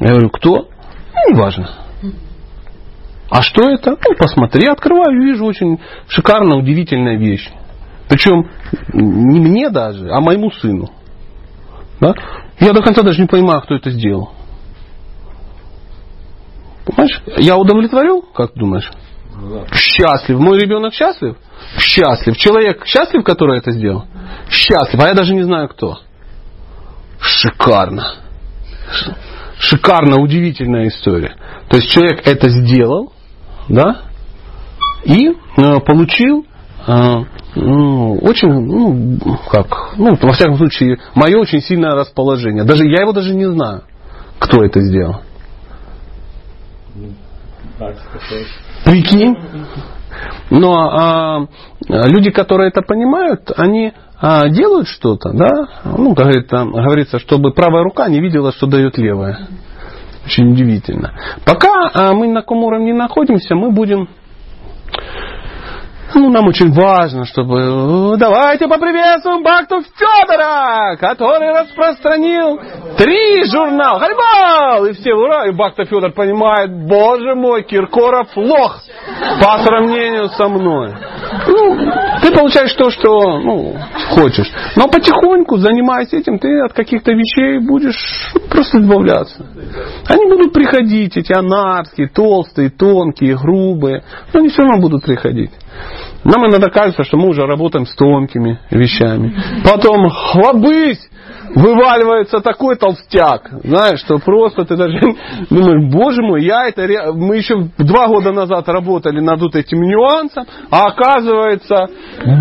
Я говорю, кто? Ну, неважно. А что это? Ну, посмотри, я открываю, вижу очень шикарная, удивительная вещь. Причем не мне даже, а моему сыну. Да? Я до конца даже не понимаю, кто это сделал. Понимаешь? Я удовлетворил, как думаешь? Ну да. Счастлив. Мой ребенок счастлив? Счастлив. Человек счастлив, который это сделал? Счастлив. А я даже не знаю кто. Шикарно. Шикарно, удивительная история. То есть человек это сделал, да, и э, получил ну, очень, ну, как, ну, во всяком случае, мое очень сильное расположение. Даже я его даже не знаю, кто это сделал. Прикинь. Но а, люди, которые это понимают, они а, делают что-то, да, ну, говорит, там, говорится, чтобы правая рука не видела, что дает левая. Очень удивительно. Пока а, мы на каком уровне находимся, мы будем ну, нам очень важно, чтобы... э, Давайте поприветствуем Бакту Федора, который распространил три журнала. Харибал! И все ура! И Бакта Федор понимает, боже мой, Киркоров лох по сравнению со мной. Ну, ты получаешь то, что ну, хочешь. Но потихоньку, занимаясь этим, ты от каких-то вещей будешь просто избавляться. Они будут приходить, эти анарские, толстые, тонкие, грубые. Но они все равно будут приходить. Нам иногда кажется, что мы уже работаем с тонкими вещами. Потом хлобысь, вываливается такой толстяк, знаешь, что просто ты даже думаешь, боже мой, я это, мы еще два года назад работали над вот этим нюансом, а оказывается,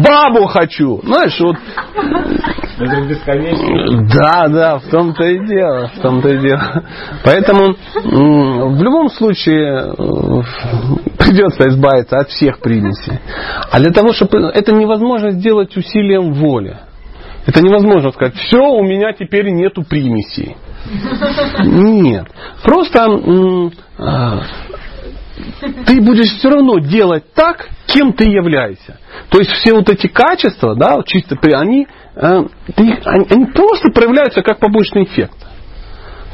бабу хочу. Знаешь, вот да, да, в том-то и дело, в том-то и дело. Поэтому в любом случае э, придется избавиться от всех примесей. А для того, чтобы это невозможно сделать усилием воли. Это невозможно сказать, все, у меня теперь нету примесей. Нет. Просто а, ты будешь все равно делать так, кем ты являешься. То есть все вот эти качества, да, чисто они, э, они, они просто проявляются как побочный эффект.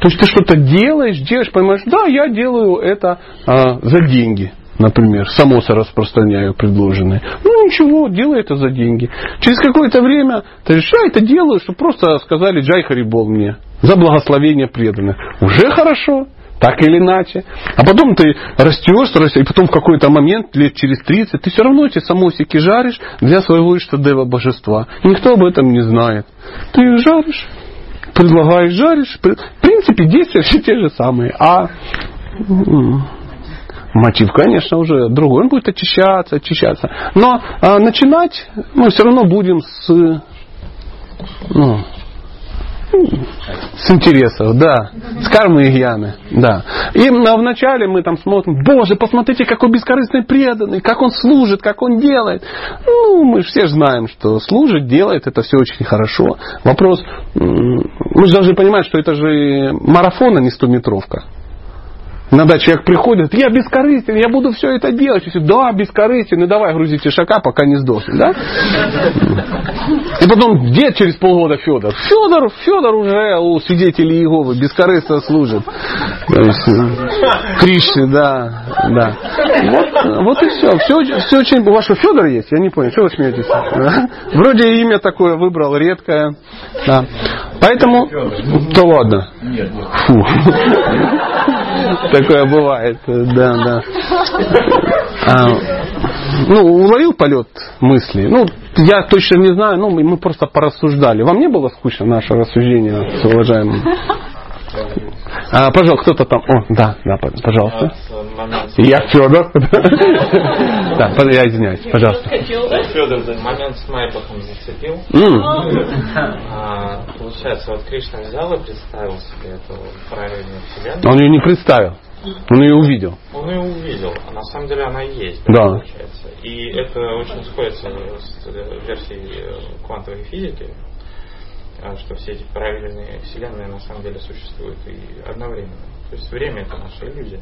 То есть ты что-то делаешь, делаешь, понимаешь, да, я делаю это а, за деньги, например, самоса распространяю предложенные. Ну ничего, делай это за деньги. Через какое-то время ты говоришь, я это делаю, чтобы просто сказали Джай Харибол мне за благословение преданных. Уже хорошо, так или иначе. А потом ты растешь, растешь, и потом в какой-то момент, лет через 30, ты все равно эти самосики жаришь для своего Иштадева божества. И никто об этом не знает. Ты их жаришь, предлагаешь, жаришь. В принципе, действия все те же самые. А мотив, конечно, уже другой. Он будет очищаться, очищаться. Но а, начинать мы все равно будем с, ну, с интересов, да. С кармы и гьяны, да. И а, вначале мы там смотрим, боже, посмотрите, какой бескорыстный преданный, как он служит, как он делает. Ну, мы все знаем, что служит, делает, это все очень хорошо. Вопрос, мы же должны понимать, что это же марафон, а не стометровка. Иногда человек приходит, я бескорыстен, я буду все это делать. Все, да, бескорыстен, и давай грузи тишака, пока не сдохнет. Да? И потом, где через полгода Федор? Федор, Федор уже у свидетелей Иеговы бескорыстно служит. Кришне, да, да. Вот, вот и все. все. очень- все очень... У вас что, Федор есть? Я не понял, что вы смеетесь? Да? Вроде имя такое выбрал, редкое. Да. Поэтому, то ладно. Нет. Фу. Такое бывает, да, да. А, ну, уловил полет мысли. Ну, я точно не знаю, ну, мы просто порассуждали. Вам не было скучно наше рассуждение с уважаемым? А, пожалуйста, кто-то там. О, да, да, пожалуйста. Я Федор. Да, я извиняюсь, пожалуйста. Федор. Момент с Майбахом зацепил. А, получается, вот Кришна взял и представил себе эту параллельную вселенную. Он ее не представил. Он ее увидел. Он ее увидел, а на самом деле она и есть, Да. получается. И это очень сходится с э, версией э, квантовой физики, а, что все эти параллельные вселенные на самом деле существуют и одновременно. То есть время это наша иллюзия.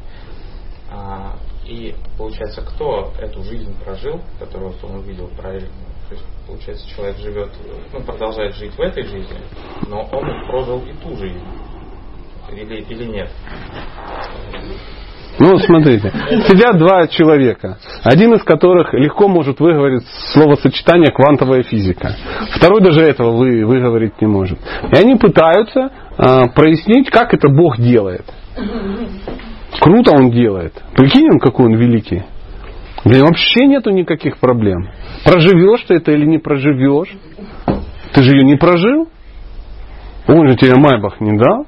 А, И получается, кто эту жизнь прожил, которую он увидел параллельно, то есть получается, человек живет, ну, продолжает жить в этой жизни, но он прожил и ту жизнь. Или, или нет? Ну, смотрите, сидят два человека, один из которых легко может выговорить словосочетание квантовая физика. Второй даже этого вы, выговорить не может. И они пытаются а, прояснить, как это Бог делает. Круто он делает. Прикинь, он какой он великий. Блин, вообще нету никаких проблем. Проживешь ты это или не проживешь? Ты же ее не прожил? Он же тебе Майбах не дал.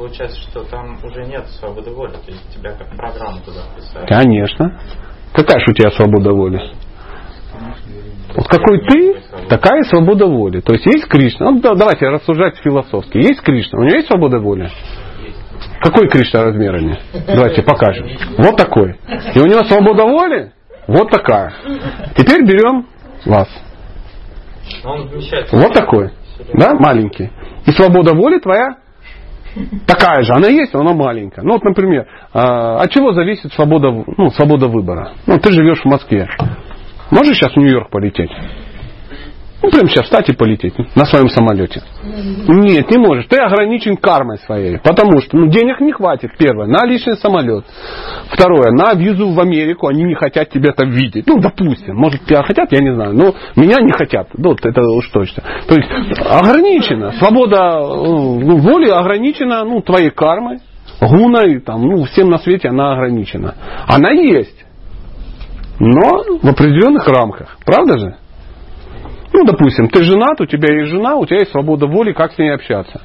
Получается, что там уже нет свободы воли, то есть тебя как программу туда вписали. Конечно. Какая же у тебя свобода воли? Вот какой ты, такая свобода воли. То есть есть Кришна. Ну, да, давайте рассуждать философски. Есть Кришна. У него есть свобода воли? Какой Кришна размерами? Давайте покажем. Вот такой. И у него свобода воли вот такая. Теперь берем вас. Вот такой. Да, маленький. И свобода воли твоя такая же. Она есть, но она маленькая. Ну вот, например, а, от чего зависит свобода, ну, свобода выбора? Ну, ты живешь в Москве. Можешь сейчас в Нью-Йорк полететь? Ну, прямо сейчас встать и полететь на своем самолете. Нет, не можешь. Ты ограничен кармой своей. Потому что ну, денег не хватит, первое, на личный самолет. Второе, на визу в Америку они не хотят тебя там видеть. Ну, допустим. Может, тебя хотят, я не знаю. Но меня не хотят. Вот это уж точно. То есть ограничена. Свобода ну, воли ограничена ну, твоей кармой. Гуной, там, ну, всем на свете она ограничена. Она есть. Но в определенных рамках. Правда же? Ну, допустим, ты женат, у тебя есть жена, у тебя есть свобода воли, как с ней общаться.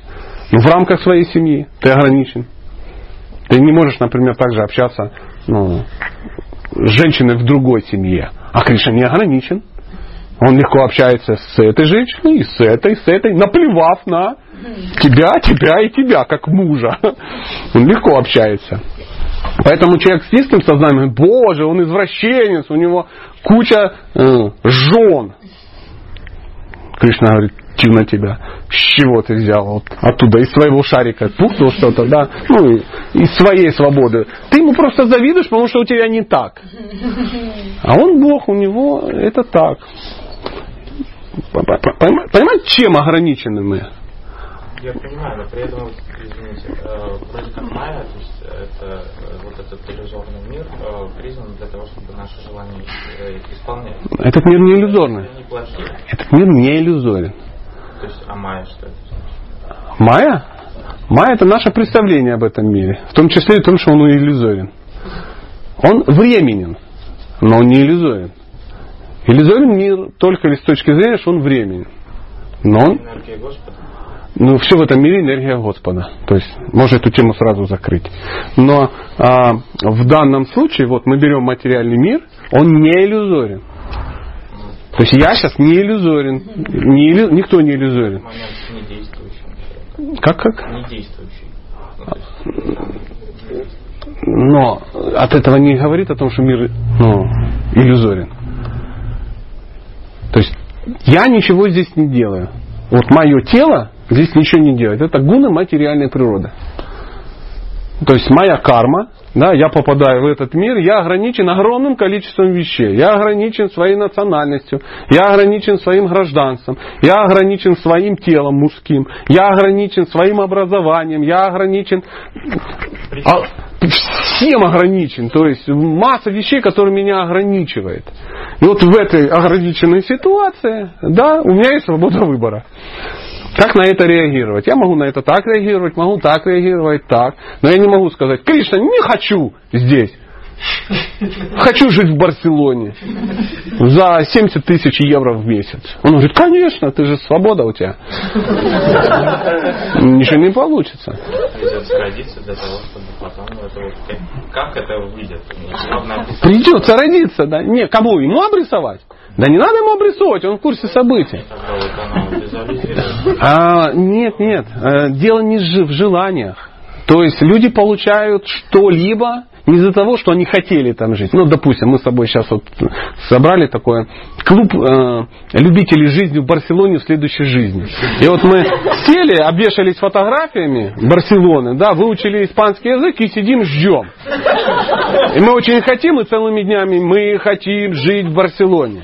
Но в рамках своей семьи ты ограничен. Ты не можешь, например, также общаться ну, с женщиной в другой семье. А Кришна не ограничен. Он легко общается с этой женщиной, и с этой, и с этой, наплевав на тебя, тебя и тебя, как мужа. Он легко общается. Поэтому человек с низким сознанием, боже, он извращенец, у него куча э, жен. Кришна говорит, на тебя. С чего ты взял? Вот оттуда, из своего шарика пухнул что-то, да? Ну, из своей свободы. Ты ему просто завидуешь, потому что у тебя не так. А он Бог, у него это так. Понимаете, чем ограничены мы? Я понимаю, но при этом, извините, э, вроде как майя, то есть это э, вот этот иллюзорный мир э, признан для того, чтобы наши желания исполнять. Этот мир не иллюзорный. Этот мир не иллюзорен. То есть, а майя что это? Майя? Майя это наше представление об этом мире. В том числе и том, что он иллюзорен. Он временен, но он не иллюзорен. Иллюзорен мир только лишь с точки зрения, что он временен. Но он, Энергия Господа. Ну, все в этом мире энергия Господа. То есть, можно эту тему сразу закрыть. Но а, в данном случае, вот мы берем материальный мир, он не иллюзорен. То есть я сейчас не иллюзорен. Не иллю- никто не иллюзорен. Как как? Но от этого не говорит о том, что мир ну, иллюзорен. То есть я ничего здесь не делаю. Вот мое тело здесь ничего не делает. Это гуны материальной природы. То есть моя карма, да, я попадаю в этот мир, я ограничен огромным количеством вещей. Я ограничен своей национальностью, я ограничен своим гражданством, я ограничен своим телом мужским, я ограничен своим образованием, я ограничен а, всем ограничен. То есть масса вещей, которые меня ограничивает. И вот в этой ограниченной ситуации, да, у меня есть свобода выбора. Как на это реагировать? Я могу на это так реагировать, могу так реагировать, так. Но я не могу сказать, Кришна, не хочу здесь. Хочу жить в Барселоне за 70 тысяч евро в месяц. Он говорит, конечно, ты же свобода у тебя. Ничего не получится. Придется родиться для того, чтобы потом это как, это выйдет. Придется родиться, да? Не, кому? Ему обрисовать? Да не надо ему обрисовывать, он в курсе событий. А, нет, нет, э, дело не в желаниях. То есть люди получают что-либо не из-за того, что они хотели там жить. Ну, допустим, мы с тобой сейчас вот собрали такой клуб э, любителей жизни в Барселоне в следующей жизни. И вот мы сели, обвешались фотографиями Барселоны, да, выучили испанский язык и сидим, ждем. И мы очень хотим, и целыми днями мы хотим жить в Барселоне.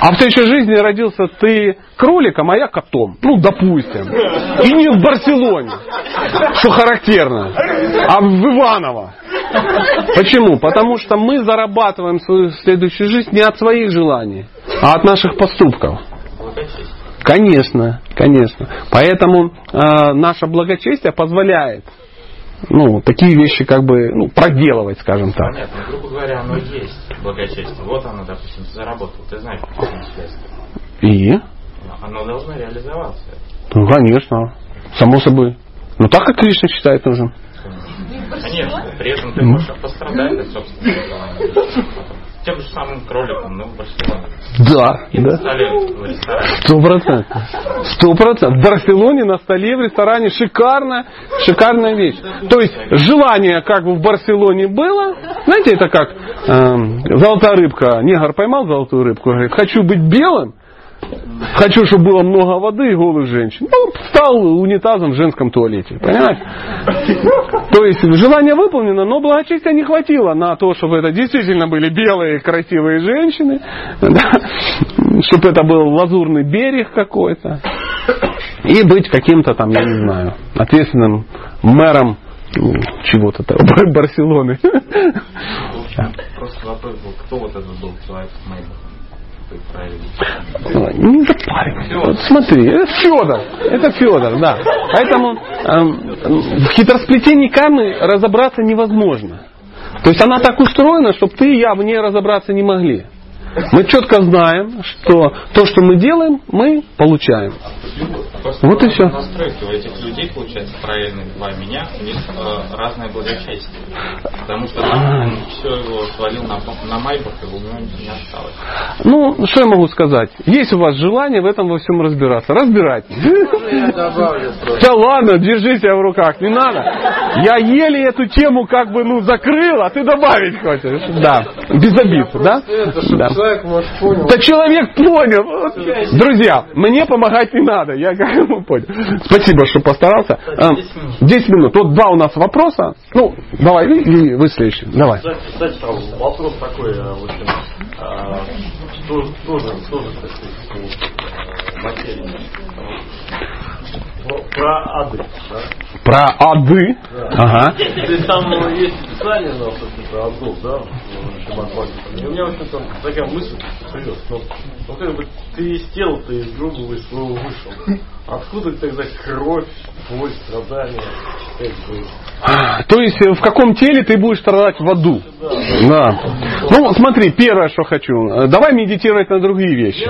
А в следующей жизни родился ты кроликом, а я котом. Ну, допустим. И не в Барселоне, что характерно, а в Иваново. Почему? Потому что мы зарабатываем свою следующую жизнь не от своих желаний, а от наших поступков. Конечно, конечно. Поэтому э, наше благочестие позволяет ну, такие вещи как бы ну, проделывать, скажем так. Понятно, грубо говоря, оно есть благочестие. Вот оно, допустим, ты заработал, ты знаешь, какие следствия. И? Оно должно реализоваться. Ну, конечно. Само собой. Но так, как Кришна считает нужным. Конечно, при этом ты можешь пострадать от собственного. Тем же самым кроликом, ну, в Барселоне. Да, И на да. столе в ресторане. Сто процентов. Сто процентов. В Барселоне на столе в ресторане шикарная, шикарная вещь. То есть желание как бы в Барселоне было. Знаете, это как эм, золотая рыбка. Негр поймал золотую рыбку, говорит, хочу быть белым, хочу, чтобы было много воды и голых женщин. Ну, стал унитазом в женском туалете. Понимаете? То есть желание выполнено, но благочестия не хватило на то, чтобы это действительно были белые красивые женщины, чтобы это был лазурный берег какой-то. И быть каким-то там, я не знаю, ответственным мэром чего-то там, Барселоны. Просто вопрос был, кто вот этот был человек с Правильный? Не запаривайся. Вот смотри, это Федор. Это Федор, да. Поэтому эм, в хитросплетении кармы разобраться невозможно. То есть она так устроена, чтобы ты и я в ней разобраться не могли. Мы четко знаем, что то, что мы делаем, мы получаем. Просто Вот и всё. Настройки у этих людей, получается, правильных два меня, у них э, разное благочестие. Потому что он все его свалил на, на Майбах, и у него ничего не осталось. Ну, что я могу сказать? Есть у вас желание в этом во всем разбираться. Разбирайтесь. Просто. Да ладно, держи себя в руках, не надо. Я еле эту тему как бы ну закрыл, а ты добавить хочешь. Да, без обид, да? Это, чтобы Да. Человек, может, понял. Да человек понял. Друзья, мне помогать не надо. Я как бы понял. Спасибо, что постарался. А, 10 минут. Вот два у нас вопроса. Ну, давай, вы, или вы следующий. Давай. Кстати, кстати, там вопрос такой, э, в общем, а, тоже, тоже, тоже, так сказать, по, э, материи. Про ады, да? Про ады. Ага. То есть там есть ну, собственно, про адов, да. И у меня, в общем-то, такая мысль появилась. Ну, ну, как бы ты из тела, ты из грубого, из своего вышел. Откуда тогда кровь, боль, страдания? Как бы, То есть э, в каком теле ты будешь страдать в аду? Да. Ну, смотри, первое, что хочу. Э, Давай медитировать на другие вещи.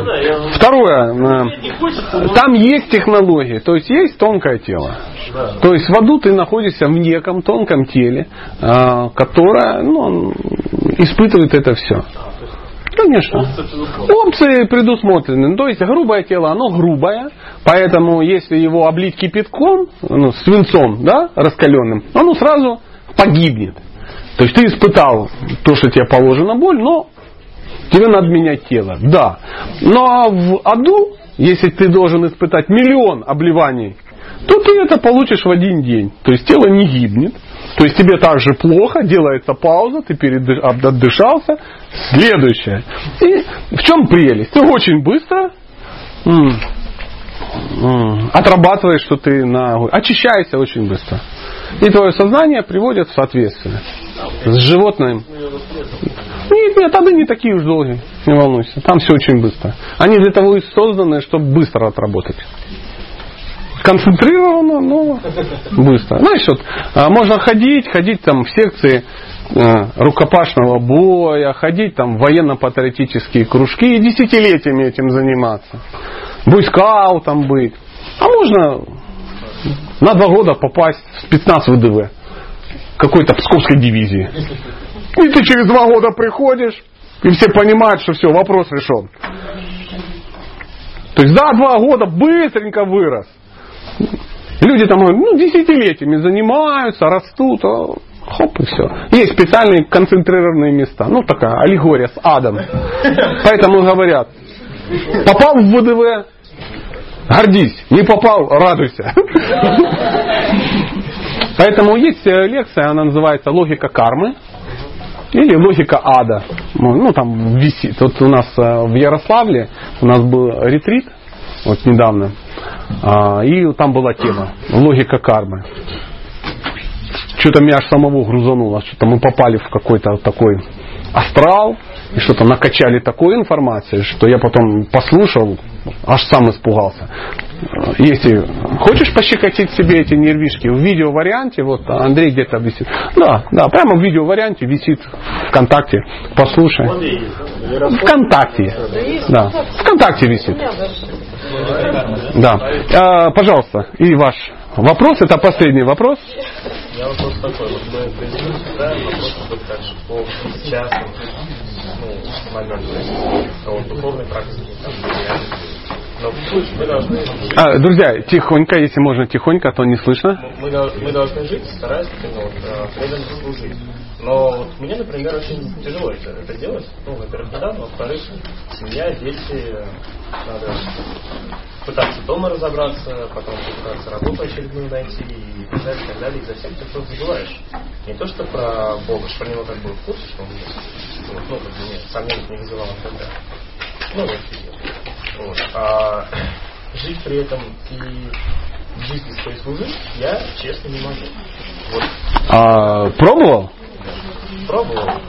Второе. э. Там есть технологии, то есть есть тонкое тело. То есть в аду ты находишься в неком тонком теле, а, которое ну, испытывает это все. Конечно. Опции предусмотрены. То есть грубое тело, оно грубое, поэтому если его облить кипятком, ну, свинцом, да, раскаленным, оно сразу погибнет. То есть ты испытал то, что тебе положено боль, но тебе надо менять тело. Да. Но в аду, если ты должен испытать миллион обливаний, то ты это получишь в один день. То есть тело не гибнет. То есть тебе также плохо, делается пауза, ты перед- отдышался. Следующее. И в чем прелесть? Ты очень быстро отрабатываешь, что ты на... Очищаешься очень быстро. И твое сознание приводит в соответствие с животным. Нет, нет, ады не такие уж долгие, не волнуйся. Там все очень быстро. Они для того и созданы, чтобы быстро отработать. Концентрированно, но быстро. Знаешь, вот, а, можно ходить, ходить там в секции э, рукопашного боя, ходить там в военно-патриотические кружки и десятилетиями этим заниматься. Бойскаутом быть. А можно на два года попасть в спецназ ВДВ какой-то Псковской дивизии. И ты через два года приходишь, и все понимают, что все, вопрос решен. То есть за два года быстренько вырос. Люди там ну, десятилетиями занимаются, растут, а хоп и все. Есть специальные концентрированные места. Ну, такая аллегория с адом. Поэтому говорят, попал в ВДВ, гордись. Не попал, радуйся. Поэтому есть э, лекция, она называется «Логика кармы». Или логика ада. Ну, ну, там висит. Вот у нас э, в Ярославле у нас был ретрит, вот недавно, а, и там была тема логика кармы. Что-то меня аж самого грузануло, что-то мы попали в какой-то такой астрал, и что-то накачали такой информации, что я потом послушал, аж сам испугался. Если хочешь пощекотить себе эти нервишки, в видео варианте, вот Андрей где-то висит. Да, да, прямо в видео варианте висит ВКонтакте. Послушай. ВКонтакте. Да, ВКонтакте висит. Да. А, пожалуйста, и ваш вопрос, это последний вопрос. Я вопрос такой, вот мы произвели да, вопрос же по частным, ну, моментам, то есть, духовной практики, там, но А, друзья, тихонько, если можно тихонько, а то не слышно. мы, мы должны жить, стараясь э, преданно служить. Но вот мне, например, очень тяжело это, это делать. Ну, во-первых, недавно, во-вторых, семья, дети, надо пытаться дома разобраться, потом пытаться работу очередную найти и так далее, так далее. И за всем ты просто забываешь. Не то, что про Бога, что про него как бы в курсе, что он есть. Вот, ну, как бы нет, сомнений не вызывало никогда. Ну, вот, вот. А жить при этом и жизни своей служить я, честно, не могу. Вот А, пробовал? пробовал.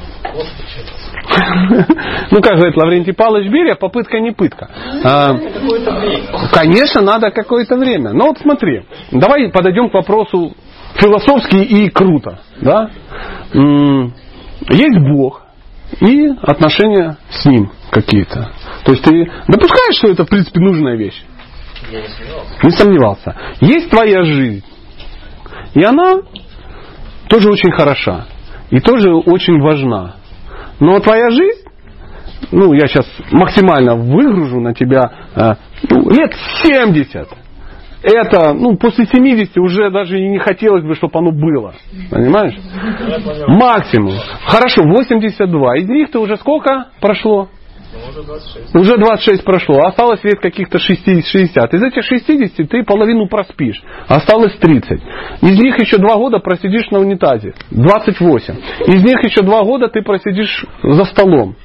Ну, как говорит Лаврентий Павлович Берия, попытка не пытка. А. Конечно, надо какое-то время. Но вот смотри, давай подойдем к вопросу философски и круто. Да? Есть Бог и отношения с Ним какие-то. То есть ты допускаешь, что это в принципе нужная вещь? Я не сомневался. Не сомневался. Есть твоя жизнь. И она тоже очень хороша. И тоже очень важна. Но твоя жизнь, ну, я сейчас максимально выгружу на тебя э, ну, лет 70. Это, ну, после 70 уже даже и не хотелось бы, чтобы оно было. Понимаешь? Максимум. Хорошо, 82. Из них ты уже сколько прошло? Ну, уже 26. Уже 26 прошло, осталось лет каких-то 60. Из этих 60 ты половину проспишь, осталось 30. Из них еще 2 года просидишь на унитазе, 28. Из них еще 2 года ты просидишь за столом.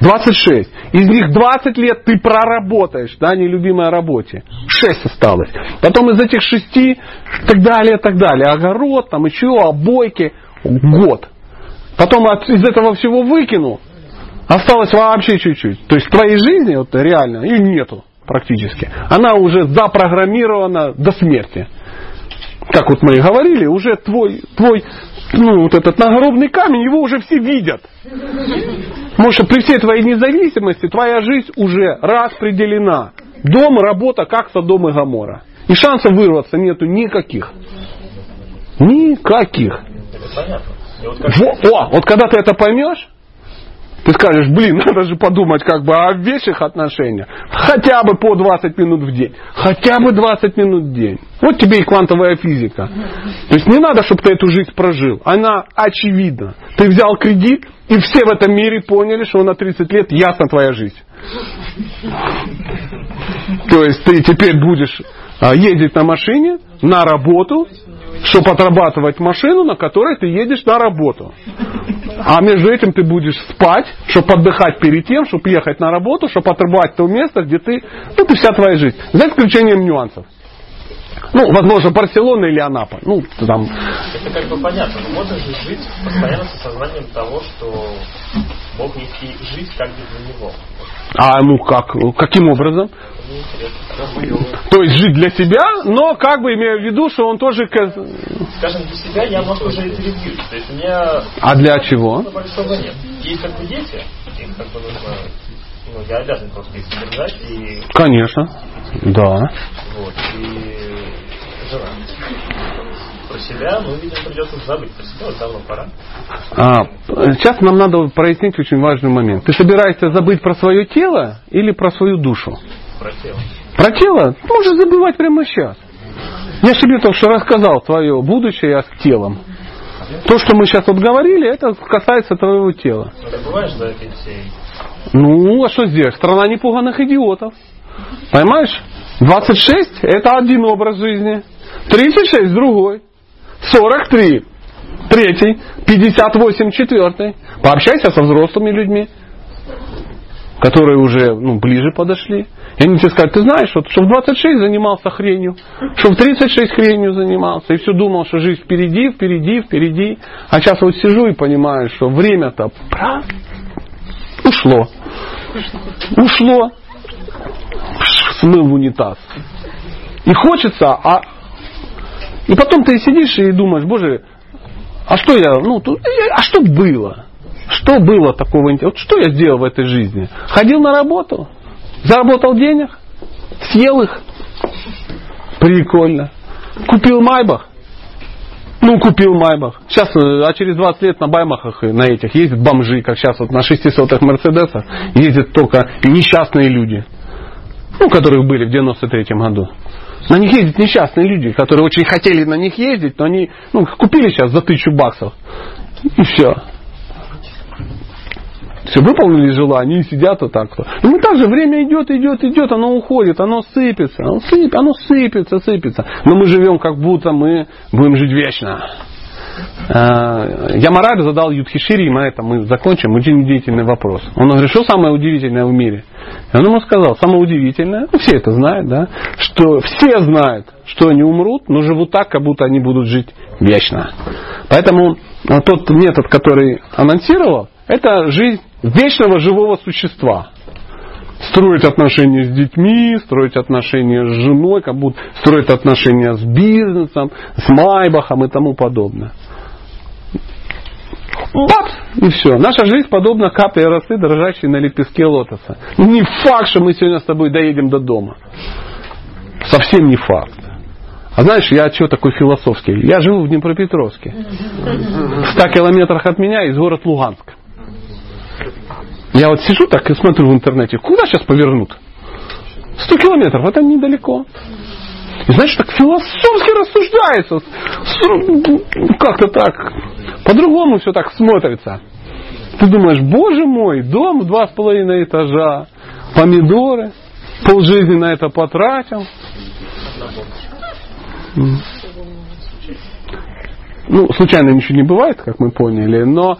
26. Из них 20 лет ты проработаешь на нелюбимой работе. 6 осталось. Потом из этих 6 так далее, так далее. Огород, там еще, обойки. Год. Потом от- из этого всего выкинул. Осталось вообще чуть-чуть. То есть в твоей жизни вот реально и нету практически. Она уже запрограммирована до смерти. Как вот мы и говорили, уже твой, твой ну, вот этот нагробный камень, его уже все видят. Потому что при всей твоей независимости твоя жизнь уже распределена. Дом, работа, как Содом и Гамора. И шансов вырваться нету никаких. Никаких. Это понятно. И вот как Во- о, вот когда ты это поймешь, ты скажешь, блин, надо же подумать как бы о вещих отношениях. Хотя бы по 20 минут в день. Хотя бы 20 минут в день. Вот тебе и квантовая физика. То есть не надо, чтобы ты эту жизнь прожил. Она очевидна. Ты взял кредит, и все в этом мире поняли, что на 30 лет ясна твоя жизнь. То есть ты теперь будешь а, ездить на машине на работу, чтобы отрабатывать машину, на которой ты едешь на работу. А между этим ты будешь спать, чтобы отдыхать перед тем, чтобы ехать на работу, чтобы отрабатывать то место, где ты... Ну, это вся твоя жизнь. За исключением нюансов. Ну, возможно, Барселона или Анапа. Ну, там... Это как бы понятно, но можно же жить постоянно с осознанием того, что Бог и жить как бы для Него. А ну как? Каким образом? Интересно. То есть жить для себя, но как бы имея в виду, что он тоже... ка- Скажем, для себя я, может, уже это ревью. То есть у меня А для чего? ну, большого нет. Есть как бы дети, им как бы нужно, ну, я обязан просто их содержать и Конечно. Да. вот, и жена. Про себя, ну, видимо, придется забыть. Про себя давно пора. А, сейчас нам надо прояснить очень важный момент. Ты собираешься забыть про свое тело или про свою душу? Про тело. Про тело можешь забывать прямо сейчас. Я себе только что рассказал твое будущее с телом. То, что мы сейчас вот говорили, это касается твоего тела. Но забываешь за этой всей Ну, а что здесь? Страна непуганных идиотов. Понимаешь? 26 это один образ жизни. 36 другой. 43 третий. 58 четвертый. Пообщайся со взрослыми людьми. которые уже ну, ближе подошли. И они тебе скажут, ты знаешь, вот, что в 26 занимался хренью, что в 36 хренью занимался, и все думал, что жизнь впереди, впереди, впереди. А сейчас вот сижу и понимаю, что время-то раз, ушло. Ушло. Смыл в унитаз. И хочется, а и потом ты сидишь и думаешь, боже, а что я, ну, тут, а что было? Что было такого интересного? Вот что я сделал в этой жизни? Ходил на работу, заработал денег, съел их. Прикольно. Купил Майбах. Ну, купил Майбах. Сейчас, э, а через 20 лет на Баймахах, на этих, ездят бомжи, как сейчас вот на 600-х Мерседесах, ездят только несчастные люди. Ну, которых были в 93-м году. На них ездят несчастные люди, которые очень хотели на них ездить, но они ну, купили сейчас за тысячу баксов. И все. Все, выполнили желание и сидят вот так. И мы также время идет, идет, идет, оно уходит, оно сыпется, оно, сып, оно сыпется, сыпется. Но мы живем как будто мы будем жить вечно. А, я мораль задал Юдхишири, и на этом мы закончим. Очень удивительный вопрос. Он что самое удивительное в мире? И он ему сказал, самое удивительное, ну все это знают, да, что все знают, что они умрут, но живут так, как будто они будут жить вечно. Поэтому тот метод, который анонсировал, это жизнь вечного живого существа. Строить отношения с детьми, строить отношения с женой, как будто строить отношения с бизнесом, с Майбахом и тому подобное. Бац! И все. Наша жизнь подобна капле росы, дрожащей на лепестке лотоса. Не факт, что мы сегодня с тобой доедем до дома. Совсем не факт. А знаешь, я что такой философский? Я живу в Днепропетровске. В 100 километрах от меня из город Луганск. Я вот сижу так и смотрю в интернете, куда сейчас повернут? 100 километров, это недалеко. И знаешь, так философски рассуждается. Как-то так. По-другому все так смотрится. Ты думаешь, боже мой, дом в два с половиной этажа, помидоры, полжизни на это потратил. Ну, случайно ничего не бывает, как мы поняли, но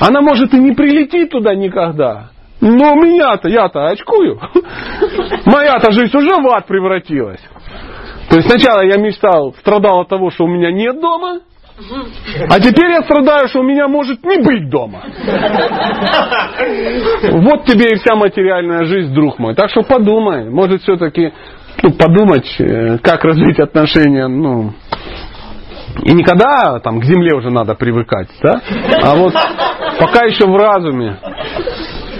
она может и не прилетит туда никогда. Но меня-то, я-то очкую. Моя-то жизнь уже в ад превратилась. То есть сначала я мечтал, страдал от того, что у меня нет дома, а теперь я страдаю, что у меня может не быть дома. Вот тебе и вся материальная жизнь, друг мой. Так что подумай, может все-таки ну, подумать, э, как развить отношения, ну, и никогда там к земле уже надо привыкать, да? А вот пока еще в разуме.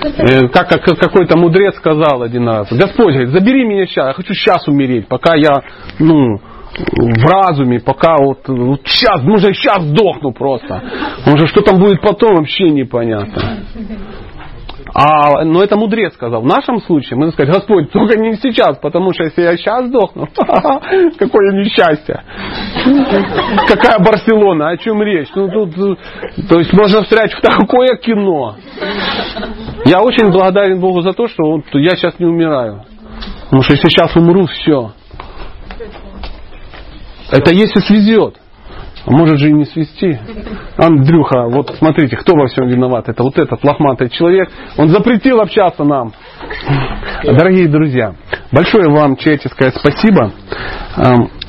Э, как, как какой-то мудрец сказал один раз, Господь говорит, забери меня сейчас, я хочу сейчас умереть, пока я, ну, в разуме, пока вот, вот сейчас, может, сейчас сдохну просто. Может, что там будет потом, вообще непонятно. А, но это мудрец сказал. В нашем случае мы сказать, Господь, только не сейчас, потому что если я сейчас сдохну, какое несчастье. Какая Барселона, о чем речь? Ну, тут, то есть можно встрять в такое кино. Я очень благодарен Богу за то, что я сейчас не умираю. Потому что если сейчас умру, все. Это если свезет. А может же и не свести. Андрюха, вот смотрите, кто во всем виноват? Это вот этот лохматый человек. Он запретил общаться нам. Дорогие друзья, большое вам человеческое спасибо.